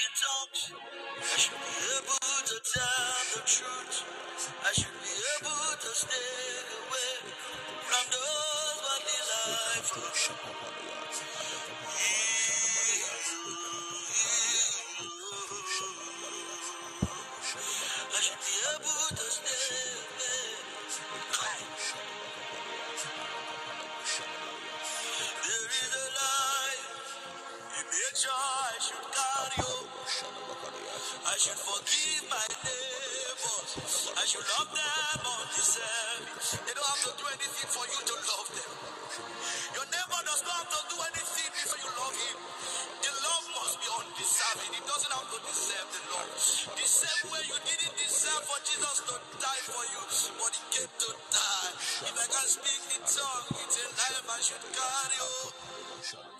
in tongues. I should be able to tell the truth. I should be able to stay away from those what they my neighbors. I should love them undeserved. They don't have to do anything for you to love them. Your neighbor does not have to do anything before you love him. The love must be undeserving. It doesn't have to deserve the love. The same way you didn't deserve for Jesus to die for you, but he came to die. If I can speak the tongue, it's a life I should carry. Oh.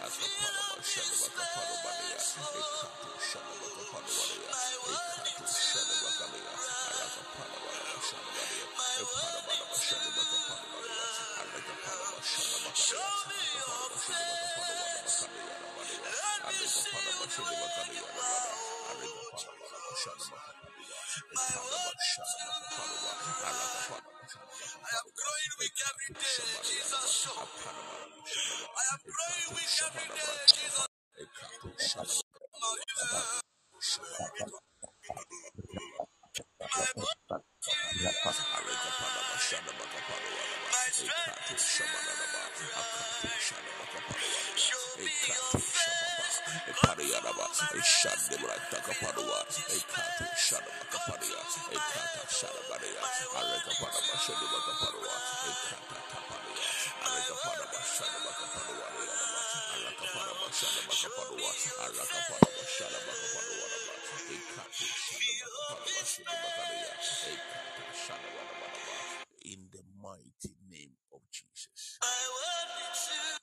My world needs you weak every day, Jesus. show. I am growing weak every day, Jesus. My strength is Show me your face. In the mighty name of Jesus.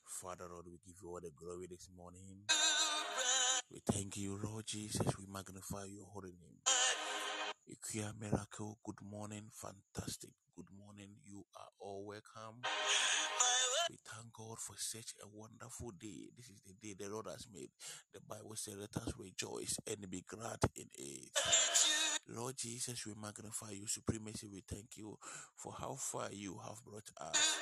Father Lord, we give you all the glory this morning. We thank you, Lord Jesus. We magnify your holy name. Ikuya miracle, good morning, fantastic. Good morning. You are all welcome. We thank God for such a wonderful day. This is the day the Lord has made. The Bible says, Let us rejoice and be glad in it. Lord Jesus, we magnify you, supremacy. We thank you for how far you have brought us.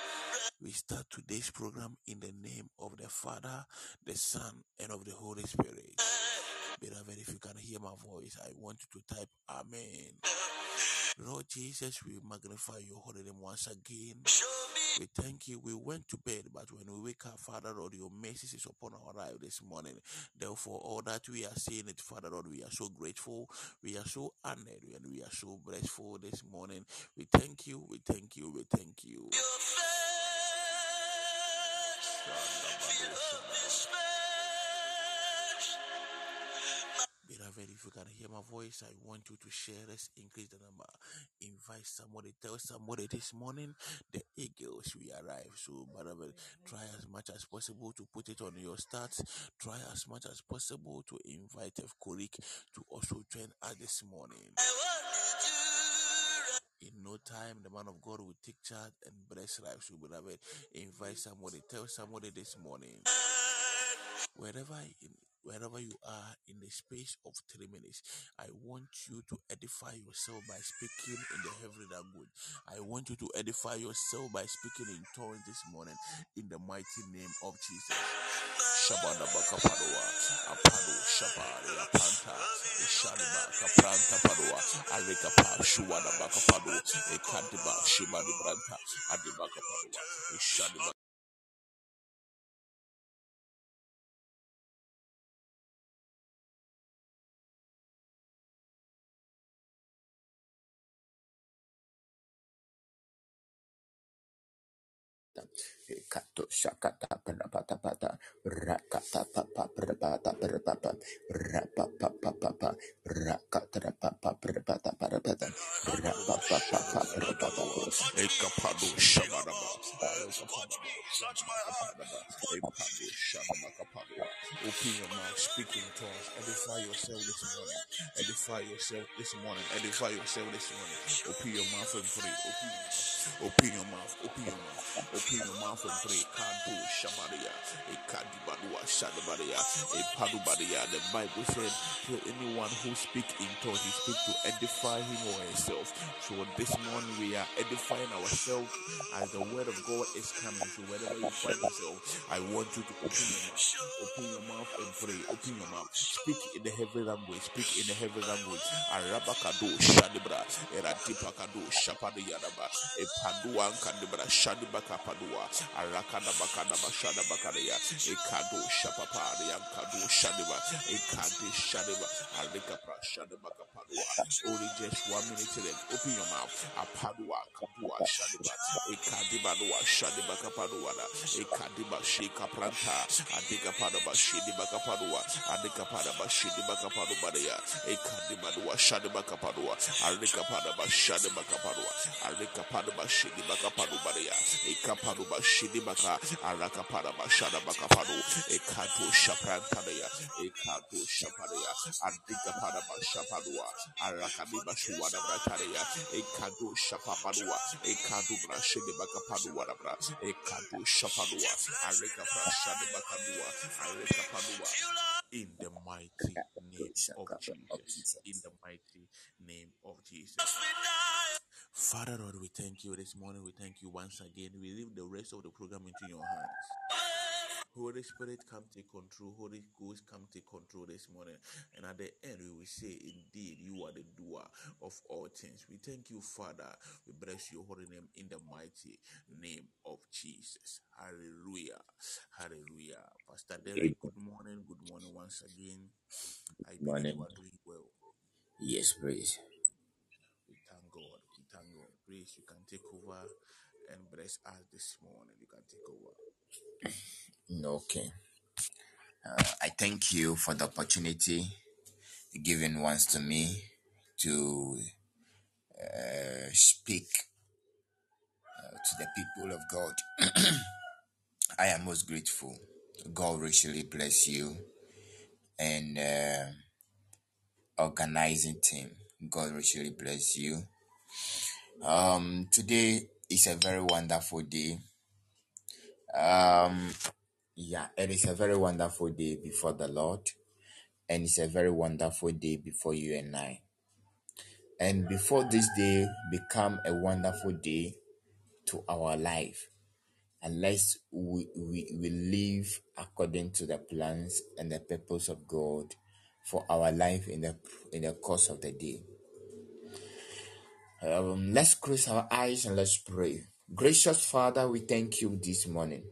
We start today's program in the name of the Father, the Son, and of the Holy Spirit. If you can hear my voice, I want you to type Amen. Lord Jesus, we magnify your holy name once again. We thank you. We went to bed, but when we wake up, Father Lord, your mercy is upon our life this morning. Therefore, all that we are seeing it, Father Lord, we are so grateful. We are so honored and we are so blessful this morning. We thank you. We thank you. We thank you. your face. Can hear my voice, I want you to share this, increase the number, invite somebody, tell somebody this morning the eagles we arrive. So, beloved, try as much as possible to put it on your stats. Try as much as possible to invite a colleague to also join us this morning. My world needs you right. In no time, the man of God will take charge and bless lives. So, beloved, invite somebody, tell somebody this morning wherever in wherever you are in the space of three minutes i want you to edify yourself by speaking in the heavenly language. I want you to edify yourself by speaking in tongues this morning in the mighty name of jesus. Shabari apanta, padua, shibadi branta, Kato shakata parapata pata rakata papa parapata parapata rapapa papa rakata papa parapata parapata rapapa papa parapata Ekapado Edify yourself this morning. Edify yourself this morning. Open your mouth and pray. Open your mouth. Open your mouth. Open your mouth. And pray. Kado Shabaria. Ekadibadua Shadabaria. Epadubaria. The Bible said, to anyone who speak in tongues, he speak to edify him or herself. So this morning we are edifying ourselves as the word of God is coming. So wherever you find yourself, I want you to open your mouth. Open your mouth and pray. Open your mouth. Speak in the heavenly language. Speak in the heavenly language. Arabakado Shadibra. Eratipakado Shapadiyadaba. Epaduan Kandibra Shadibaka Padua. Arakada Bakada Bashada Bakaria. Ekado Shapapari and Kado Shadiba. Ekadi Shadiba. Arikapra Shadibaka Padua. Only just one minute left. Open your mouth. Apadua Kapua Shadiba. Ekadibadua Shadiba Kapaduana. Ekadiba Shika Pranta. Adika Padaba Shidiba Kapadua. Adika Padaba Shidiba Kapadubadea. Ekadibadua Shadiba Kapadua. Arika Padaba Shadiba Kapadua. Arika Padaba Shidiba Kapadubadea. Ekapaduba Shidibaka. Araka Padaba Shadaba Kapadu. Ekato Shaprantanea. Ekato Shapadea. Adika Padaba Shapadua. Arakadiba Shuada Brataria. In the mighty name of Jesus. In the mighty name of Jesus. Father Lord, we thank you this morning. We thank you once again. We leave the rest of the program into your hands. Holy Spirit, come take control. Holy Ghost, come take control this morning. And at the end, we will say, Indeed, you are the doer of all things. We thank you, Father. We bless your holy name in the mighty name of Jesus. Hallelujah. Hallelujah. Pastor Derrick, good morning. Good morning once again. I believe you are doing well. Yes, praise. We thank God. We thank God. Please, you can take over and bless us this morning. You can take over. Okay. Uh, I thank you for the opportunity given once to me to uh, speak uh, to the people of God. I am most grateful. God richly bless you and uh, organizing team. God richly bless you. Um, today is a very wonderful day. Um, yeah, it is a very wonderful day before the Lord, and it's a very wonderful day before you and I. And before this day become a wonderful day to our life, unless we, we, we live according to the plans and the purpose of God for our life in the in the course of the day. Um, let's close our eyes and let's pray. Gracious Father, we thank you this morning.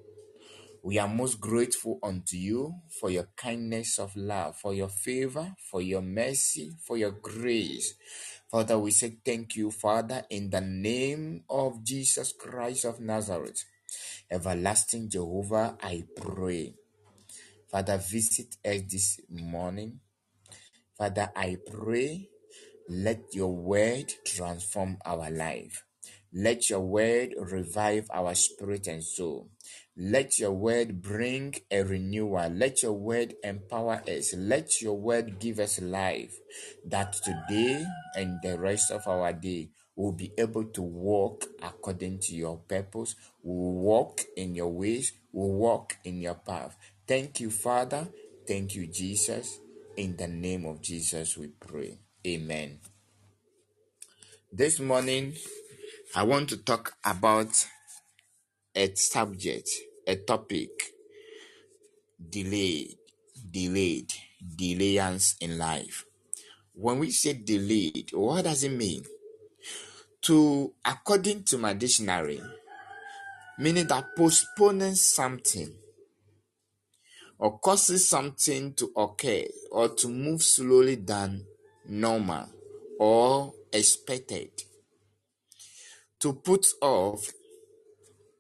We are most grateful unto you for your kindness of love, for your favor, for your mercy, for your grace. Father, we say thank you, Father, in the name of Jesus Christ of Nazareth. Everlasting Jehovah, I pray. Father, visit us this morning. Father, I pray, let your word transform our life. Let your word revive our spirit and soul. Let your word bring a renewal. Let your word empower us. Let your word give us life that today and the rest of our day we'll be able to walk according to your purpose. We'll walk in your ways. We'll walk in your path. Thank you, Father. Thank you, Jesus. In the name of Jesus, we pray. Amen. This morning, I want to talk about a subject, a topic delayed, delayed, delayance in life. When we say delayed, what does it mean? To, according to my dictionary, meaning that postponing something or causes something to occur or to move slowly than normal or expected. To put off,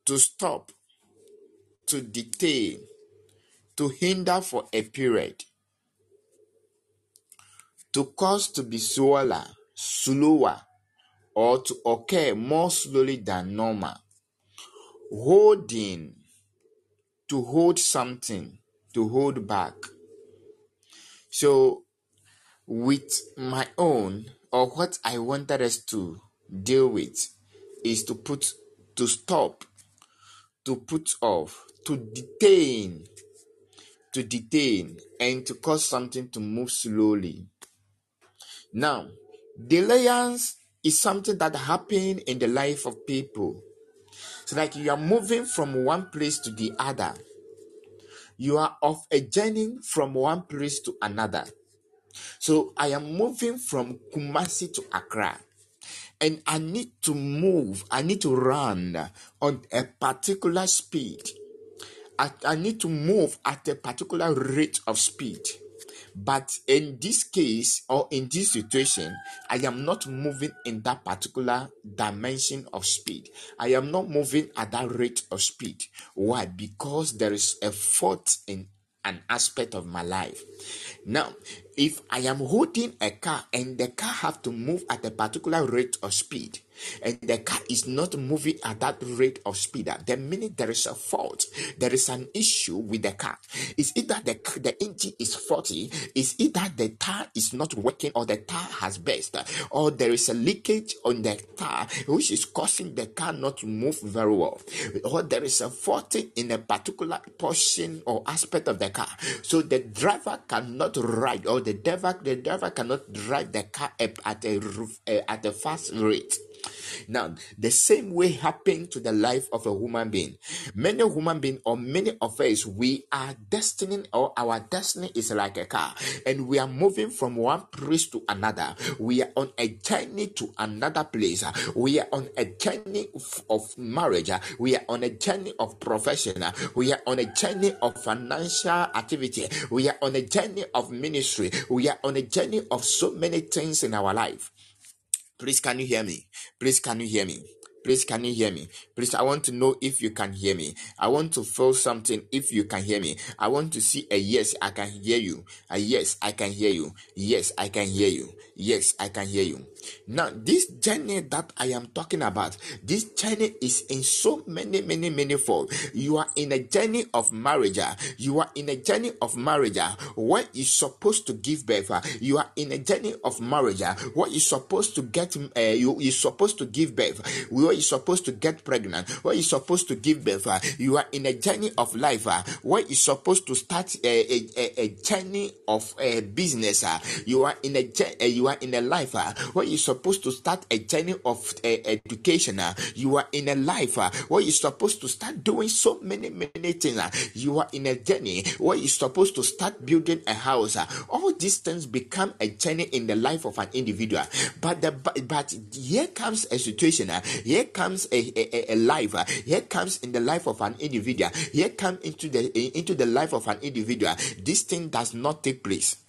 to stop, to detain, to hinder for a period, to cause to be slower, slower, or to occur more slowly than normal. Holding, to hold something, to hold back. So, with my own, or what I wanted us to deal with, is to put, to stop, to put off, to detain, to detain, and to cause something to move slowly. Now, delayance is something that happen in the life of people. It's like you are moving from one place to the other. You are of a journey from one place to another. So I am moving from Kumasi to Accra. And I need to move, I need to run on a particular speed. I, I need to move at a particular rate of speed. But in this case or in this situation, I am not moving in that particular dimension of speed. I am not moving at that rate of speed. Why? Because there is a fault in an aspect of my life. Now, if I am holding a car and the car have to move at a particular rate of speed, and the car is not moving at that rate of speed, ah, the minute there is a fault, there is an issue with the car. It's either the, the engine is faulty, it's either the tire is not working or the tire has burst, ah, or there is a leakage on the tire which is causing the car not to move very well, or there is a fault in a particular portion or aspect of the car. So the driver cannot ride or the driver the driver cannot drive the car at a at a fast rate now, the same way happened to the life of a human being. Many human beings or many of us, we are destiny or our destiny is like a car, and we are moving from one place to another. We are on a journey to another place. We are on a journey of marriage. We are on a journey of profession. We are on a journey of financial activity. We are on a journey of ministry. We are on a journey of so many things in our life. Please, can you hear me? Please, can you hear me? Please, can you hear me? Please, I want to know if you can hear me. I want to feel something if you can hear me. I want to see a yes, I can hear you. A yes, I can hear you. Yes, I can hear you. Yes, I can hear you. Now, this journey that I am talking about, this journey is in so many, many, many fold. You are in a journey of marriage. Ah. You are in a journey of marriage ah. where you're supposed to give birth. Ah. You are in a journey of marriage where you're supposed to get, uh, you, you're supposed to give birth. Where you're supposed to get pregnant. Where you're supposed to give birth. You are in a journey of life where you're supposed to start a, a, a journey of a business. You are in a, you are in a life where you're supposed to start a journey of uh, education. Uh, you are in a life uh, where you're supposed to start doing so many, many things. Uh, you are in a journey where you're supposed to start building a house. Uh, all these things become a journey in the life of an individual. But the but, here comes a situation. Uh, here comes a, a, a life. Uh, here comes in the life of an individual. Here come into the into the life of an individual. This thing does not take place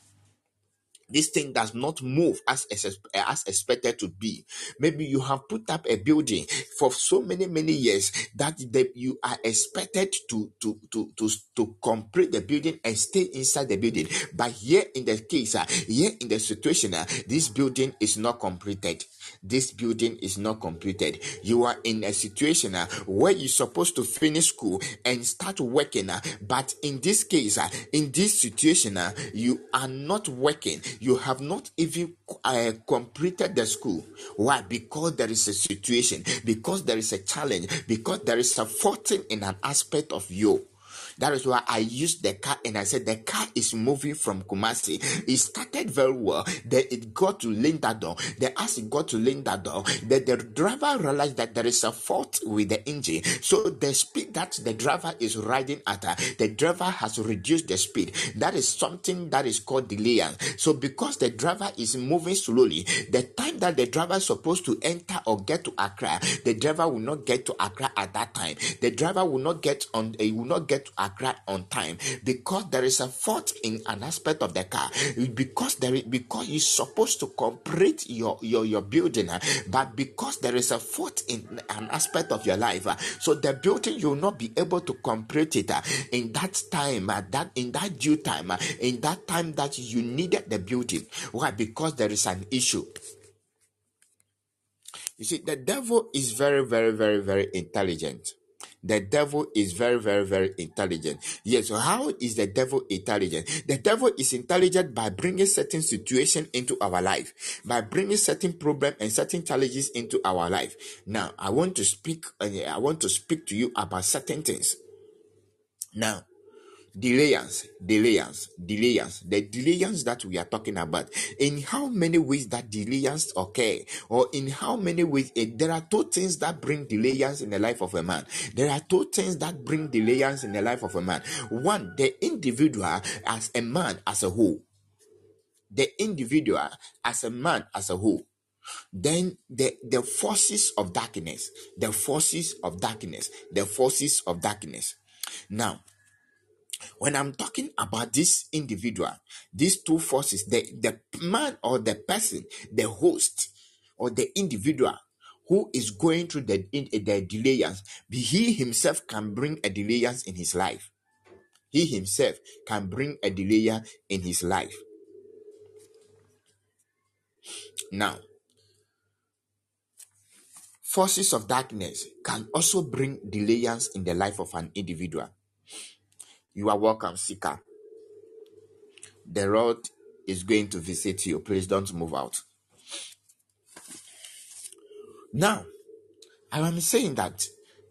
this thing does not move as as expected to be. Maybe you have put up a building for so many many years that the, you are expected to to to to to complete the building and stay inside the building. But here in the case uh, here in the situation uh, this building is not completed this building is not completed. You are in a situation uh, where you're supposed to finish school and start working, uh, but in this case, uh, in this situation, uh, you are not working. You have not even uh, completed the school. Why? Because there is a situation, because there is a challenge, because there is a fault in an aspect of you. That is why I used the car and I said the car is moving from Kumasi. It started very well. Then it got to Lindadon. Then as it got to Lindadon, then the driver realized that there is a fault with the engine. So the speed that the driver is riding at, uh, the driver has reduced the speed. That is something that is called delay. So because the driver is moving slowly, the time that the driver is supposed to enter or get to Accra, the driver will not get to Accra at that time. The driver will not get on. He will not get to Accra Accra on time. Because there is a fault in an aspect of the car. Because there is because you're supposed to complete your your, your building but because there is a fault in an aspect of your life so the building you will not be able to complete it in that time that in that due time in that time that you needed the building. Why? Because there is an issue. You see, the devil is very, very, very, very intelligent. The devil is very, very, very intelligent. Yes, so how is the devil intelligent? The devil is intelligent by bringing certain situation into our life, by bringing certain problem and certain challenges into our life. Now, I want to speak. Uh, I want to speak to you about certain things. Now, delayance, delayance, delayance, the delayance that we are talking about. In how many ways that delayance occur, or in how many ways eh, there are two things that bring delayance in the life of a man. There are two things that bring delayance in the life of a man. One, the individual as a man as a whole. The individual as a man as a whole then the the forces of darkness the forces of darkness the forces of darkness now when I'm talking about this individual, these two forces, the, the man or the person, the host or the individual who is going through the, in, eh, the delayance, he himself can bring a delayance in his life. He himself can bring a delay in his life. Now, forces of darkness can also bring delayance in the life of an individual. You are welcome, seeker. The Lord is going to visit you. Please don't move out. Now, I am saying that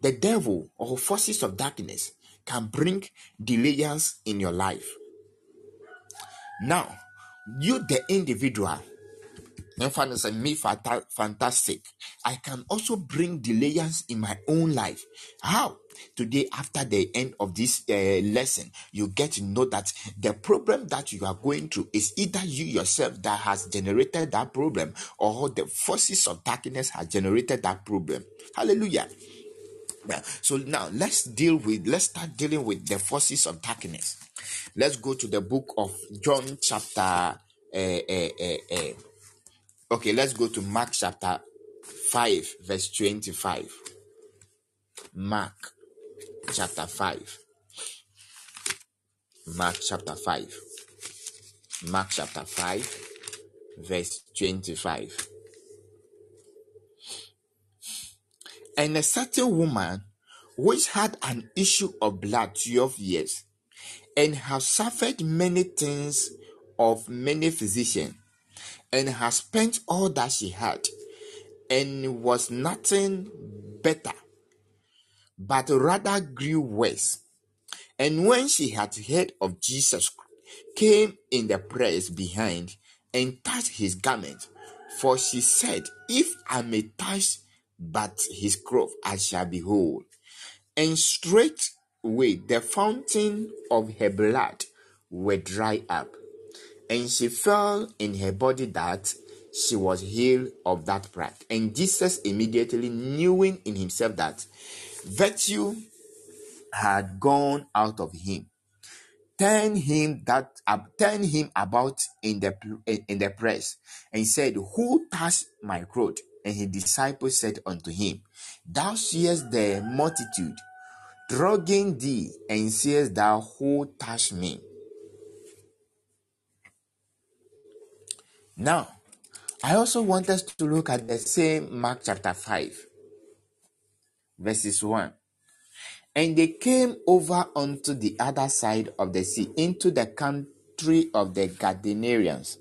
the devil or forces of darkness can bring delayance in your life. Now, you, the individual, Say me fantastic. I can also bring delays in my own life. How? Today, after the end of this uh, lesson, you get to know that the problem that you are going through is either you yourself that has generated that problem or the forces of darkness has generated that problem. Hallelujah. Yeah. So now let's deal with let's start dealing with the forces of darkness. Let's go to the book of John chapter uh, uh, uh, uh Okay, let's go to Mark chapter 5, verse 25. Mark chapter 5. Mark chapter 5. Mark chapter 5, verse 25. And a certain woman which had an issue of blood 12 years and have suffered many things of many physicians and has spent all that she had and was nothing better, but rather grew worse. And when she had heard of Jesus, came in the press behind and touched his garment. For she said, If I may touch but his cloth, I shall be whole. And straightway the fountain of her blood were dried up and she felt in her body that she was healed of that pride. And Jesus immediately knowing in himself that virtue had gone out of him, turned him that uh, turned him about in the in the press and said, Who touched my coat? And his disciples said unto him, Thou seest the multitude drugging thee, and seest thou who touched me? Now, I also want us to look at the same Mark chapter 5, verses 1. And they came over unto the other side of the sea, into the country of the Gadarenes.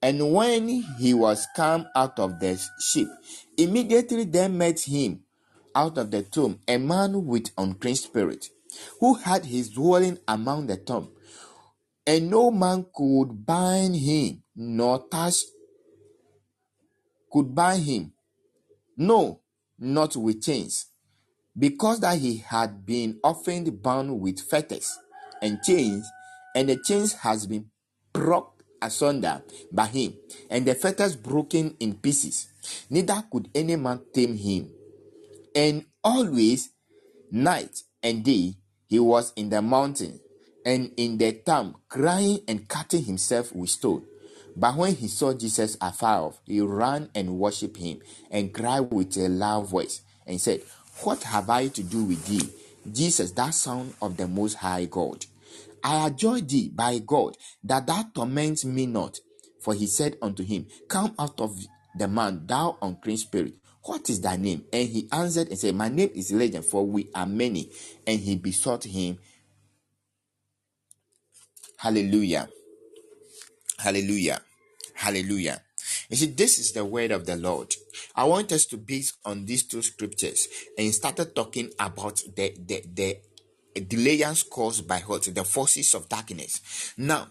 And when he was come out of the ship, immediately there met him out of the tomb a man with unclean spirit, who had his dwelling among the tomb, and no man could bind him nor touch could bind him. No, not with chains, because that he had been often bound with fetters and chains, and the chains has been broke asunder by him, and the fetters broken in pieces. Neither could any man tame him. And always, night and day, he was in the mountain and in the town crying and cutting himself with stone. But when he saw Jesus afar off, he ran and worshipped him and cried with a loud voice and said, What have I to do with thee, Jesus, that son of the most high God? I adjure thee by God that thou torment me not. For he said unto him, Come out of the man, thou unclean spirit. What is thy name? And he answered and said, My name is Legion, for we are many. And he besought him. Hallelujah. Hallelujah. Hallelujah. You see, this is the word of the Lord. I want us to base on these two scriptures and started talking about the the the delayance caused by what the forces of darkness. Now,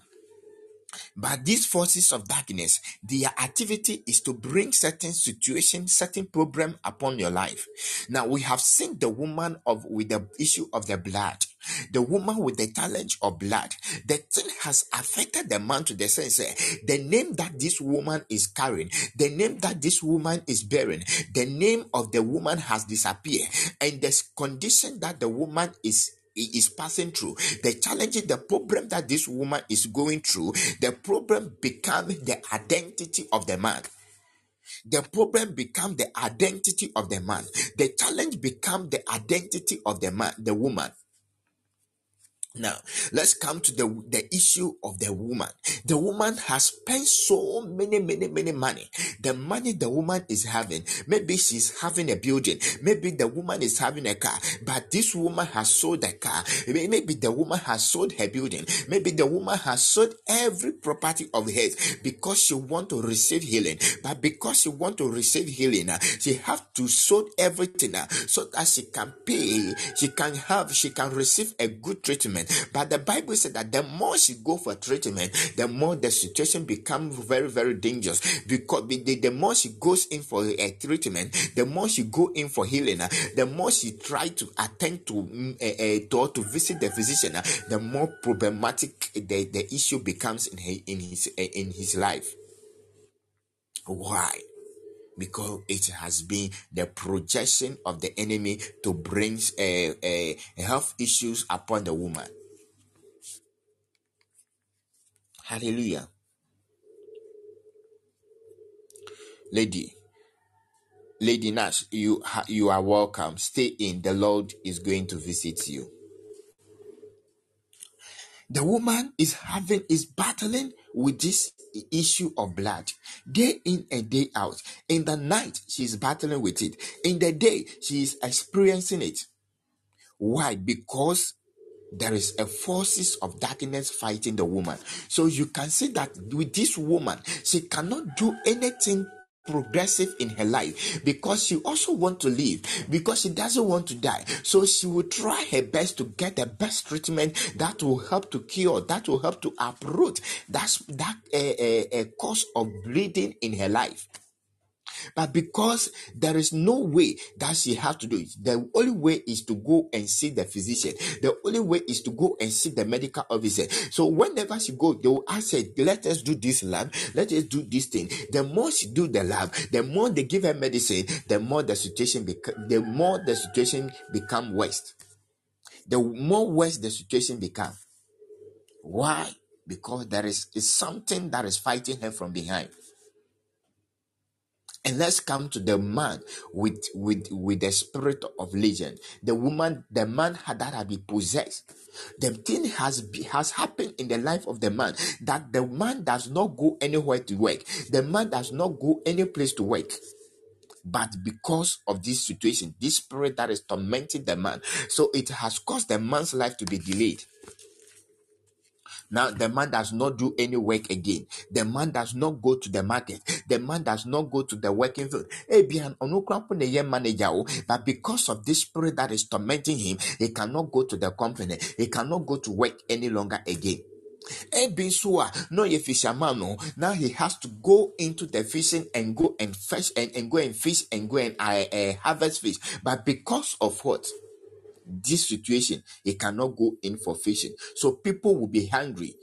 but these forces of darkness, their activity is to bring certain situation, certain problem upon your life. Now we have seen the woman of with the issue of the blood, the woman with the challenge of blood. The thing has affected the man to the sense the name that this woman is carrying, the name that this woman is bearing, the name of the woman has disappeared, and the condition that the woman is is passing through, the challenges, the problem that this woman is going through, the problem become the identity of the man. The problem become the identity of the man. The challenge become the identity of the man, the woman. Now, let's come to the, the issue of the woman. The woman has spent so many, many, many money. The money the woman is having, maybe she's having a building, maybe the woman is having a car, but this woman has sold the car. Maybe the woman has sold her building. Maybe the woman has sold every property of hers because she want to receive healing. But because she want to receive healing, uh, she have to sold everything uh, so that she can pay, she can have, she can receive a good treatment treatment. But the Bible said that the more she go for treatment, the more the situation becomes very, very dangerous. Because the, the more she goes in for a treatment, the more she go in for healing, uh, the more she try to attend to uh, uh, to, visit the physician, uh, the more problematic the, the issue becomes in, her, in his uh, in his life. Why? because it has been the projection of the enemy to bring uh, uh, health issues upon the woman. Hallelujah. Lady, Lady Nash, you you are welcome. Stay in. The Lord is going to visit you. The woman is having is battling with this issue of blood day in and day out. In the night, she's battling with it. In the day, she is experiencing it. Why? Because there is a forces of darkness fighting the woman. So you can see that with this woman, she cannot do anything progressive in her life because she also want to live because she doesn't want to die so she will try her best to get the best treatment that will help to cure that will help to uproot that's that uh, uh, uh, cause of bleeding in her life but because there is no way that she has to do it, the only way is to go and see the physician. The only way is to go and see the medical officer. So whenever she go, they will ask her, "Let us do this lab. Let us do this thing." The more she do the lab, the more they give her medicine, the more the situation become, the more the situation become worse. The more worse the situation become. Why? Because there is, is something that is fighting her from behind. And let's come to the man with with with the spirit of legion. The woman, the man had that had been possessed. The thing has be, has happened in the life of the man that the man does not go anywhere to work. The man does not go any place to work. But because of this situation, this spirit that is tormenting the man, so it has caused the man's life to be delayed. Now the man does not do any work again. The man does not go to the market. The man does not go to the working field. manager, but because of this spirit that is tormenting him, he cannot go to the company. He cannot go to work any longer again. Ebi nso no ye fisherman no now he has to go into the fishing and go and fish and, and go and fish and go and uh, uh, harvest fish but because of what this situation, It cannot go in for fishing. So people will be hungry.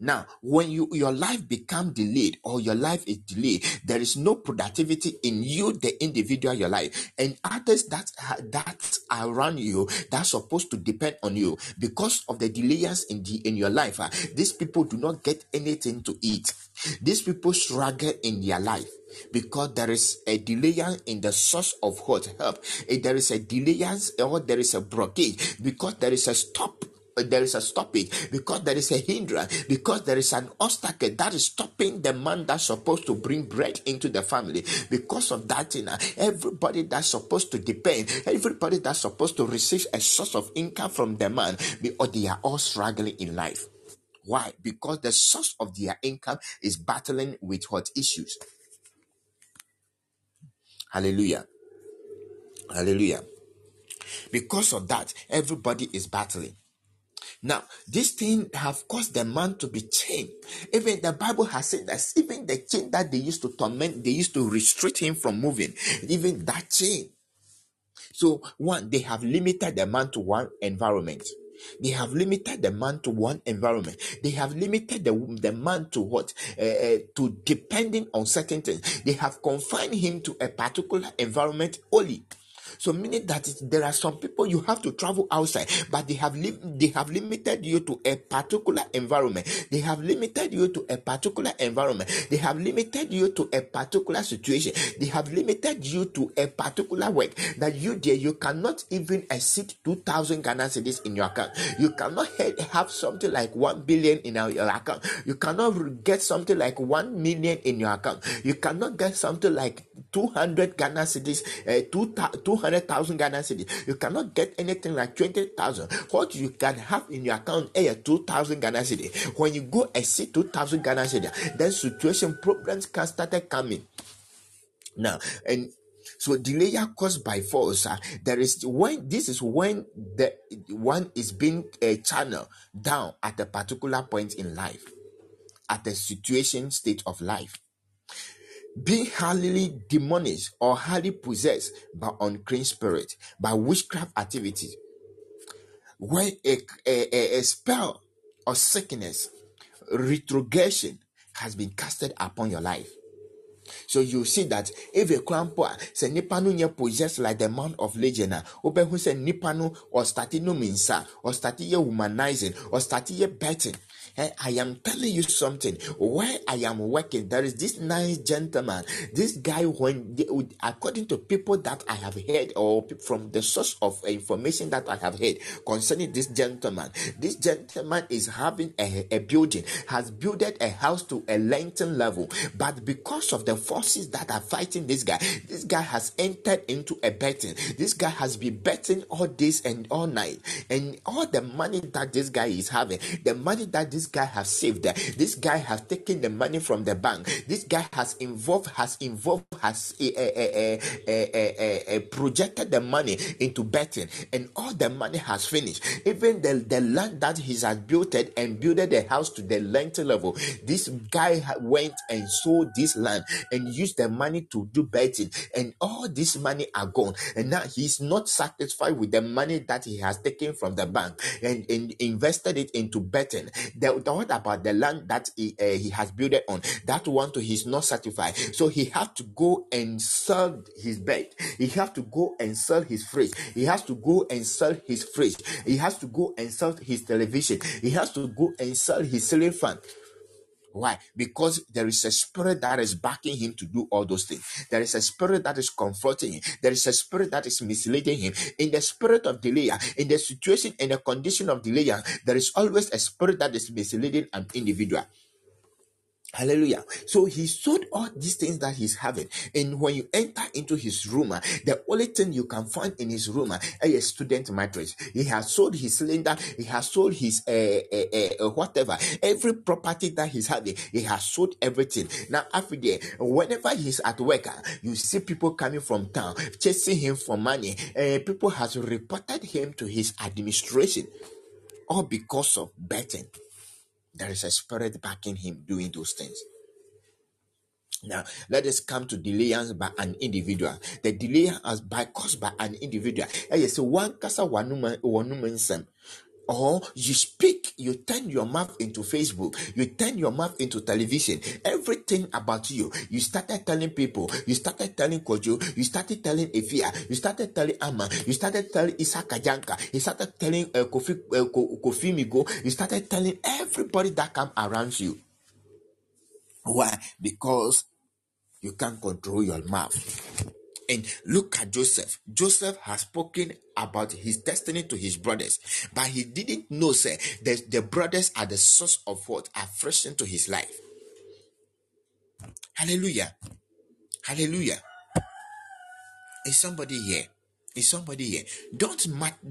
Now, when you your life become delayed or your life is delayed, there is no productivity in you, the individual, your life, and others that that are around you that's supposed to depend on you because of the delays in the in your life. Uh, these people do not get anything to eat. These people struggle in their life because there is a delay in the source of what help. There is a delay or there is a blockage because there is a stop there is a stoppage. Because there is a hindrance because there is an obstacle that is stopping the man that's supposed to bring bread into the family. Because of that you know, everybody that's supposed to depend everybody that's supposed to receive a source of income from the man or they are all struggling in life. Why? Because the source of their income is battling with what issues. Hallelujah. Hallelujah. Because of that everybody is battling now, this thing have caused the man to be chained. Even the Bible has said that even the chain that they used to torment, they used to restrict him from moving. Even that chain. So, one, they have limited the man to one environment. They have limited the man to one environment. They have limited the, the man to what? Uh, to depending on certain things. They have confined him to a particular environment only. So meaning that there are some people you have to travel outside, but they have li- they have limited you to a particular environment. They have limited you to a particular environment. They have limited you to a particular situation. They have limited you to a particular work that you there you cannot even exceed two thousand Ghana cedis in your account. You cannot have something like one billion in your account. You cannot get something like one million in your account. You cannot get something like 200 Ghana cedis, uh, 200,000 Ghana cedis. You cannot get anything like 20,000. What you can have in your account is 2,000 Ghana cedis. When you go and see 2,000 Ghana cedis, then situation problems can start coming. Now, and so delay are caused by force. Uh, there is when this is when the one is being uh, channeled down at a particular point in life, at a situation state of life being highly demonished or highly possessed by unclean spirit, by witchcraft activity, where a, a, a spell of sickness, retrogression has been casted upon your life. So you see that if a grandpa say nipa no possessed like the man of legend, who say nipa no or starting no minsa or starting humanizing or starting betting Hey, I am telling you something. Where I am working, there is this nice gentleman. This guy, when according to people that I have heard, or from the source of information that I have heard concerning this gentleman, this gentleman is having a, a building, has built a house to a lengthen level, but because of the forces that are fighting this guy, this guy has entered into a betting. This guy has been betting all days and all night, and all the money that this guy is having, the money that this guy has saved. This guy has taken the money from the bank. This guy has involved, has involved, has uh, uh, uh, projected the money into betting, and all the money has finished. Even the, the land that he has built it and built the house to the length level, this guy went and sold this land and used the money to do betting, and all this money are gone. And now he's not satisfied with the money that he has taken from the bank and, and invested it into betting. The the, what about the land that he, uh, he has built on? That one to he's not certified. So he have to go and sell his bed. He have to go and sell his fridge. He has to go and sell his fridge. He has to go and sell his television. He has to go and sell his ceiling fan. Why? Because there is a spirit that is backing him to do all those things. There is a spirit that is confronting him. There is a spirit that is misleading him. In the spirit of delay, in the situation, in the condition of delay, there is always a spirit that is misleading an individual. Hallelujah. So he sold all these things that he's having. And when you enter into his room, uh, the only thing you can find in his room uh, is a student mattress. He has sold his cylinder. He has sold his uh, uh, uh, whatever. Every property that he's having, he has sold everything. Now, after that, whenever he's at work, uh, you see people coming from town, chasing him for money. people has reported him to his administration. All because of betting. There is a spirit backing him doing those things. Now, let us come to delayance by an individual. The delay has by caused by an individual. Yes, one kasa one woman or you speak, you turn your mouth into Facebook, you turn your mouth into television, everything about you. You started telling people, you started telling Kojo, you started telling Efia, you started telling Ama, you started telling Isaka Janka, you started telling uh, Kofi, uh, Kofi Migo, you started telling everybody that come around you. Why? Because you can't control your mouth. And look at Joseph. Joseph has spoken about his destiny to his brothers, but he didn't know, say, that the brothers are the source of what affliction to his life. Hallelujah. Hallelujah. Is somebody here? Is somebody here? Don't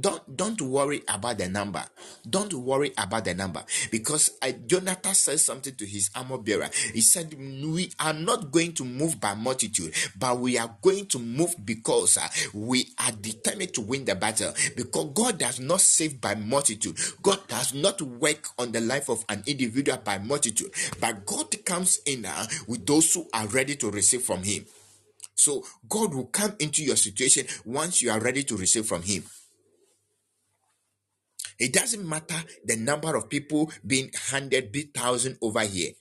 don't don't worry about the number. Don't worry about the number because I, Jonathan said something to his armor bearer. He said, "We are not going to move by multitude, but we are going to move because uh, we are determined to win the battle. Because God does not save by multitude. God does not work on the life of an individual by multitude, but God comes in uh, with those who are ready to receive from Him." So God will come into your situation once you are ready to receive from Him. It doesn't matter the number of people being handed, be thousand over here,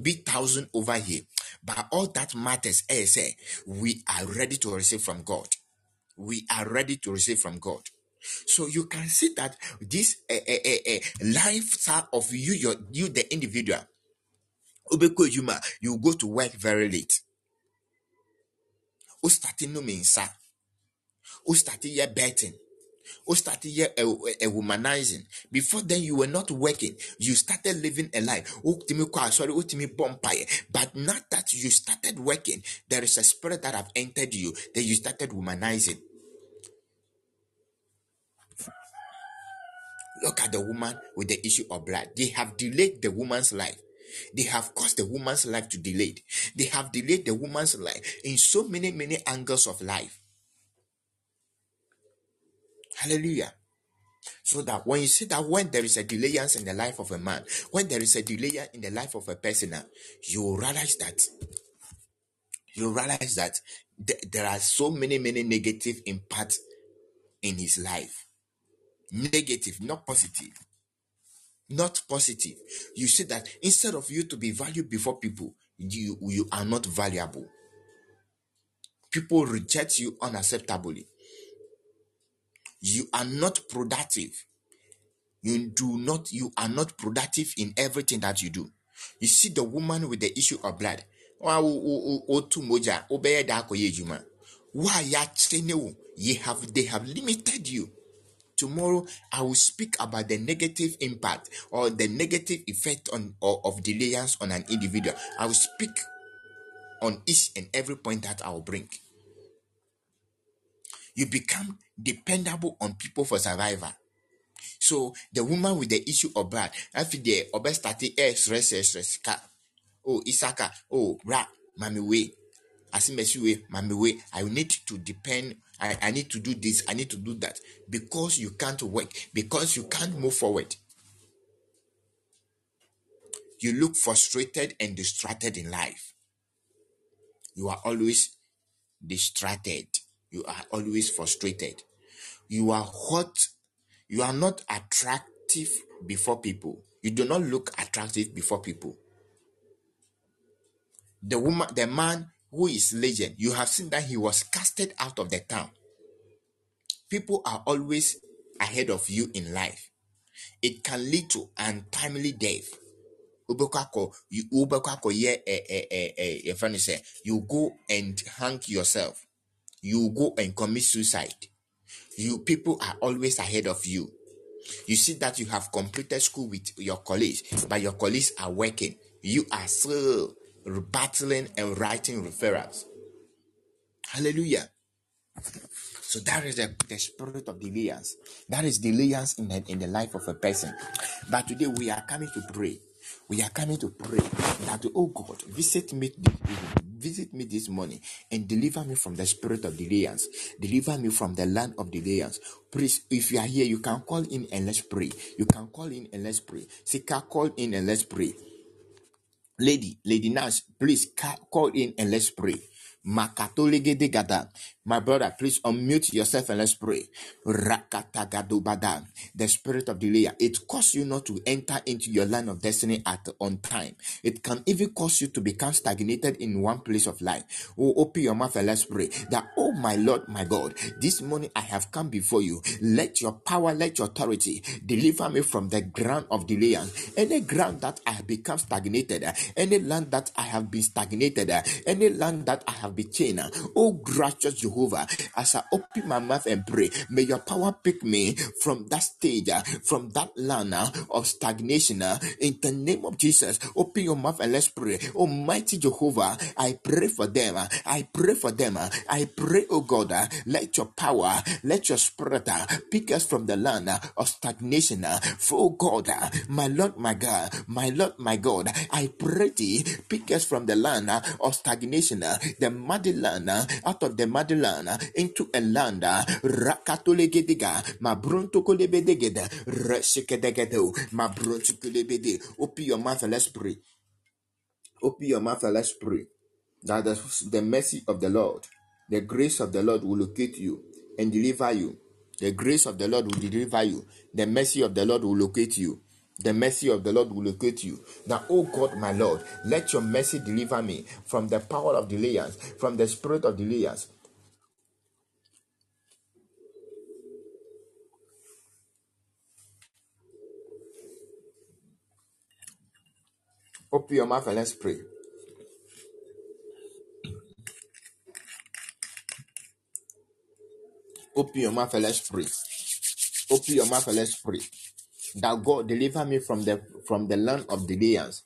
be thousand over here. But all that matters is uh, we are ready to receive from God. We are ready to receive from God. So you can see that this uh, uh, uh, lifestyle of you, your, you, the individual, you go to work very late wo start nom nsa wo start yɛ betting. Wo start yɛ a before then you were not working. You started living a life mpaeɛ but now that you started working there is a spirit that have entered you. That you started womanizing. Look at the woman with the issue of blood. They have delayed the woman's life. They have caused the woman's life to delay. They have delayed the woman's life in so many, many angles of life. Hallelujah. So that when you see that when there is a delayance in the life of a man, when there is a delay in the life of a person, ah, you realize that you realize that th- there are so many, many negative impacts in his life. Negative, not positive not positive. You see that instead of you to be valued before people, you, you are not valuable. People reject you unacceptably. You are not productive. You do not, you are not productive in everything that you do. You see the woman with the issue of blood. Why you have they have limited you Tomorrow, I will speak about the negative impact or the negative effect on or, of delayance on an individual. I will speak on each and every point that I will bring. You become dependable on people for survival. So the woman with the issue of blood, after the obe started eh, stress, eh, stress, oh Isaka, oh bra, mami way, asimesiwe, mami way. I need to depend I, I need to do this, I need to do that. Because you can't work, because you can't move forward. You look frustrated and distracted in life. You are always distracted. You are always frustrated. You are hot. You are not attractive before people. You do not look attractive before people. The woman, the man who is legend, you have seen that he was casted out of the town. People are always ahead of you in life. It can lead to untimely death. You go and hang yourself. You go and commit suicide. You people are always ahead of you. You see that you have completed school with your colleagues, but your colleagues are working. You are still battling and writing referrals. Hallelujah. So that is the, the spirit of delayance. That is delayance in the, in the life of a person. But today we are coming to pray. We are coming to pray that, oh God, visit me this visit me this morning and deliver me from the spirit of delayance. Deliver me from the land of delayance. Please, if you are here, you can call in and let's pray. You can call in and let's pray. Sika, call in and let's pray. Lady, Lady Nash, please call in and let's pray. Makatolegede gada. My brother, please unmute yourself and let's pray. The spirit of delay, it causes you not to enter into your line of destiny at on time. It can even cause you to become stagnated in one place of life. Oh, open your mouth and let's pray. That, oh my Lord, my God, this morning I have come before you. Let your power, let your authority deliver me from the ground of delay. Any ground that I have become stagnated, any land that I have been stagnated, any land that I have been chained. Oh, gracious Jehovah, as I open my mouth and pray, may your power pick me from that stage, uh, from that land uh, of stagnation. uh, In the name of Jesus, open your mouth and let's pray. Almighty Jehovah, I pray for them. Uh, I pray for them. Uh, I pray, oh God, uh, let your power, let your spirit pick us from the land of stagnation. For oh God, my Lord, my God, my Lord, my God, I pray thee, pick us from the land of stagnation, the muddy land, out of the muddy land uh, into a land. Rakatolegediga, Mabruntokolebedegeda, Resikedegedo, Mabruntokolebede. Open your mouth and let's pray. Open your mouth and let's pray that the, the mercy of the Lord, the grace of the Lord will locate you and deliver you. The grace of the Lord will deliver you. The mercy of the Lord will locate you. The mercy of the Lord will locate you. Now, oh God, my Lord, let your mercy deliver me from the power of delayance, from the spirit of delayance. Open your mouth and let's pray. Open your mouth and let's pray. Open your mouth and let's pray. That God deliver me from the from the land of delayance,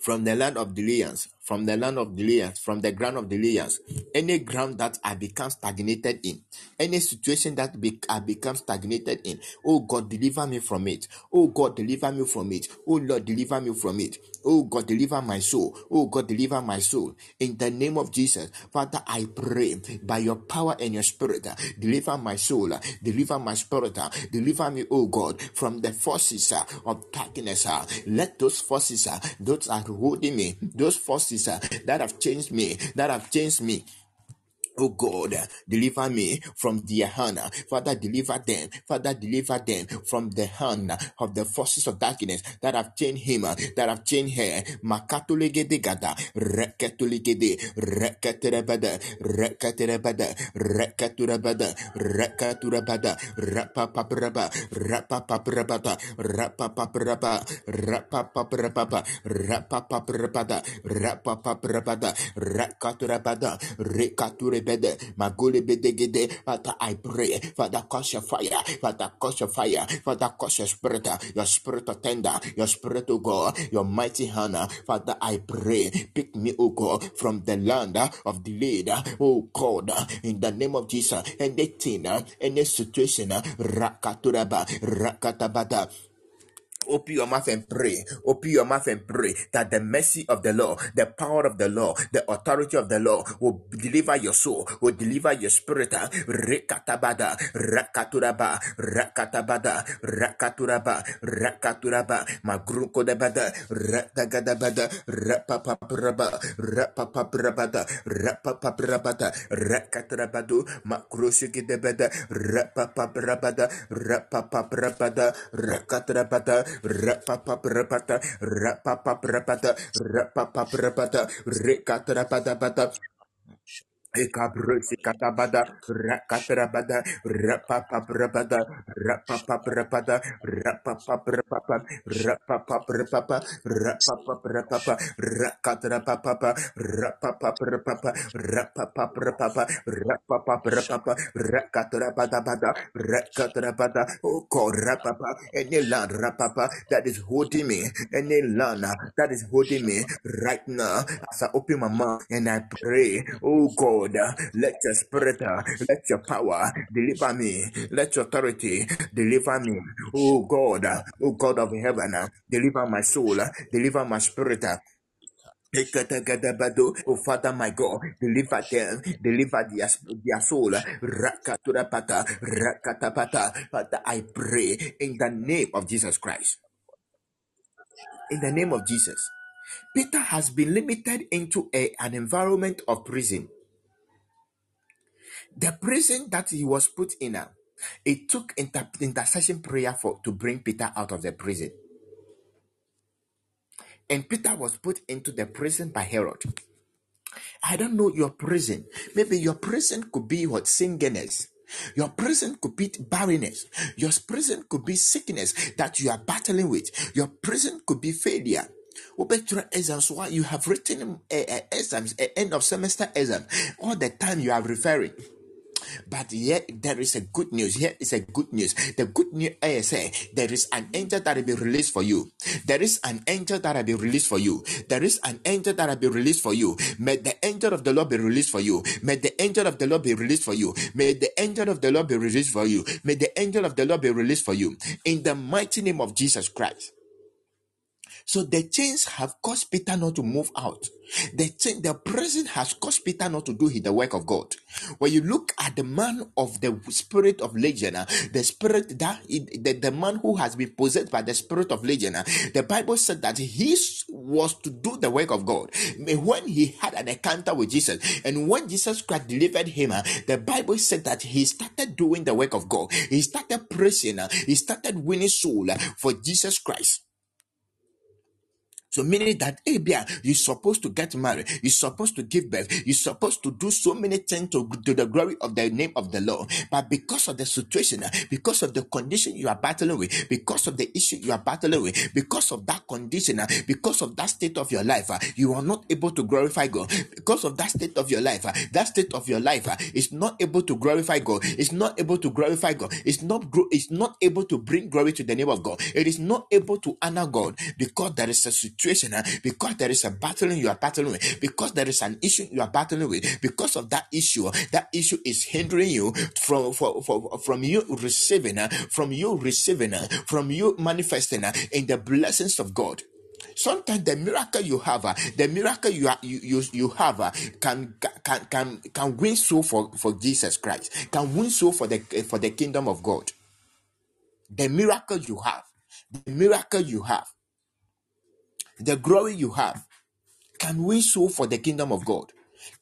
from the land of delayance, from the land of delayance, from the ground of delayance, any ground that I become stagnated in, any situation that be, I become stagnated in. Oh God, deliver me from it. Oh God, deliver me from it. Oh Lord, deliver me from it. Oh God, deliver my soul. Oh God, deliver my soul. In the name of Jesus, Father, I pray by your power and your spirit, deliver my soul, deliver my spirit, deliver me, oh God, from the forces of darkness. Let those forces, those are holding me, those forces that have changed me, that have changed me, Oh God, deliver me from their hand. Father, deliver them. Father, deliver them from the hand of the forces of darkness that have chained him, that have chained her. Gada, rapapaprabada, rekaturabada, rekaturebede, magulebedegede. Father, I pray, Father, cause your fire, Father, cause your fire, Father, cause your spirit, your spirit of tender, your spirit, of God, your mighty hand, Father, I pray, pick me, O God, from the land of delayed, oh God, in the name of Jesus, and the anything, any situation, rakaturaba, rakatabada, Open your mouth and pray. Open your mouth and pray that the mercy of the law, the power of the law, the authority of the law will deliver your soul, will deliver your spirit. Rekatabada, rakaturaba, rakatabada, rakaturaba, rakaturaba, magruko debada, ratagadabada, rapapapraba, rapapaprabada, rapapaprabada, rakatrabadu, makrushigidebada, rapapaprabada, rapapaprabada, rakatrabada, rapapaprabada, rapapaprabada, rapapaprabada, rekatrabada, Ekabrusi katabada, rakatrabada, rapapaprabada, rapapaprabada, rapapaprapapa, rapapaprapapa, rapapaprapapa, rakatrapapapa, rapapaprapapa, rapapaprapapa, rapapaprapapa, rakatrabadabada, rakatrabada, oh God, rapapa, any land, rapapa, that is holding me, any land uh, that is holding me right now, as I open my mouth and I pray, oh God, uh, let your spirit, let your power deliver me, let your authority deliver me, oh God, oh God of heaven, deliver my soul, deliver my spirit. Oh Father, my God, deliver them, deliver their, their soul. Father, I pray in the name of Jesus Christ. In the name of Jesus. Peter has been limited into a, an environment of prison. The prison that he was put in, uh, it took inter- intercession prayer for to bring Peter out of the prison. And Peter was put into the prison by Herod. I don't know your prison. Maybe your prison could be what singleness. Your prison could be barrenness. Your prison could be sickness that you are battling with. Your prison could be failure. wobɛtwerɛ exams why you have written uh, uh, exams uh, end of semester exam all the time you are referring but yet there is a good news. Here is a good news. The good news is say there is an angel that will be released for you. There is an angel that will be released for you. There is an angel that will be released for you. May the angel of the Lord be released for you. May the angel of the Lord be released for you. May the angel of the Lord be released for you. May the angel of the Lord be released for you. In the mighty name of Jesus Christ. So the chains have caused Peter not to move out. The chain, the prison has caused Peter not to do the work of God. When you look at the man of the spirit of legion, uh, the spirit that the, the man who has been possessed by the spirit of legion, uh, the Bible said that he was to do the work of God. When he had an encounter with Jesus, and when Jesus Christ delivered him, uh, the Bible said that he started doing the work of God. He started praising, he started winning soul for Jesus Christ. So meaning that hey, yeah, you're supposed to get married, you're supposed to give birth, you're supposed to do so many things to, to the glory of the name of the Lord. But because of the situation, because of the condition you are battling with, because of the issue you are battling with, because of that condition, because of that state of your life, you are not able to glorify God. Because of that state of your life, that state of your life is not able to glorify God. It's not able to glorify God. It's not it's not able to bring glory to the name of God. It is not able to honor God because there is a situation situation, because there is a battle you are battling with, because there is an issue you are battling with, because of that issue, that issue is hindering you from for, for, from you receiving, from you receiving, from you manifesting in the blessings of God. Sometimes the miracle you have the miracle you you you, have can can can can win so for for jesus christ can win so for the for the kingdom of god. The miracle you have the miracle you have the glory you have can win soul for the kingdom of God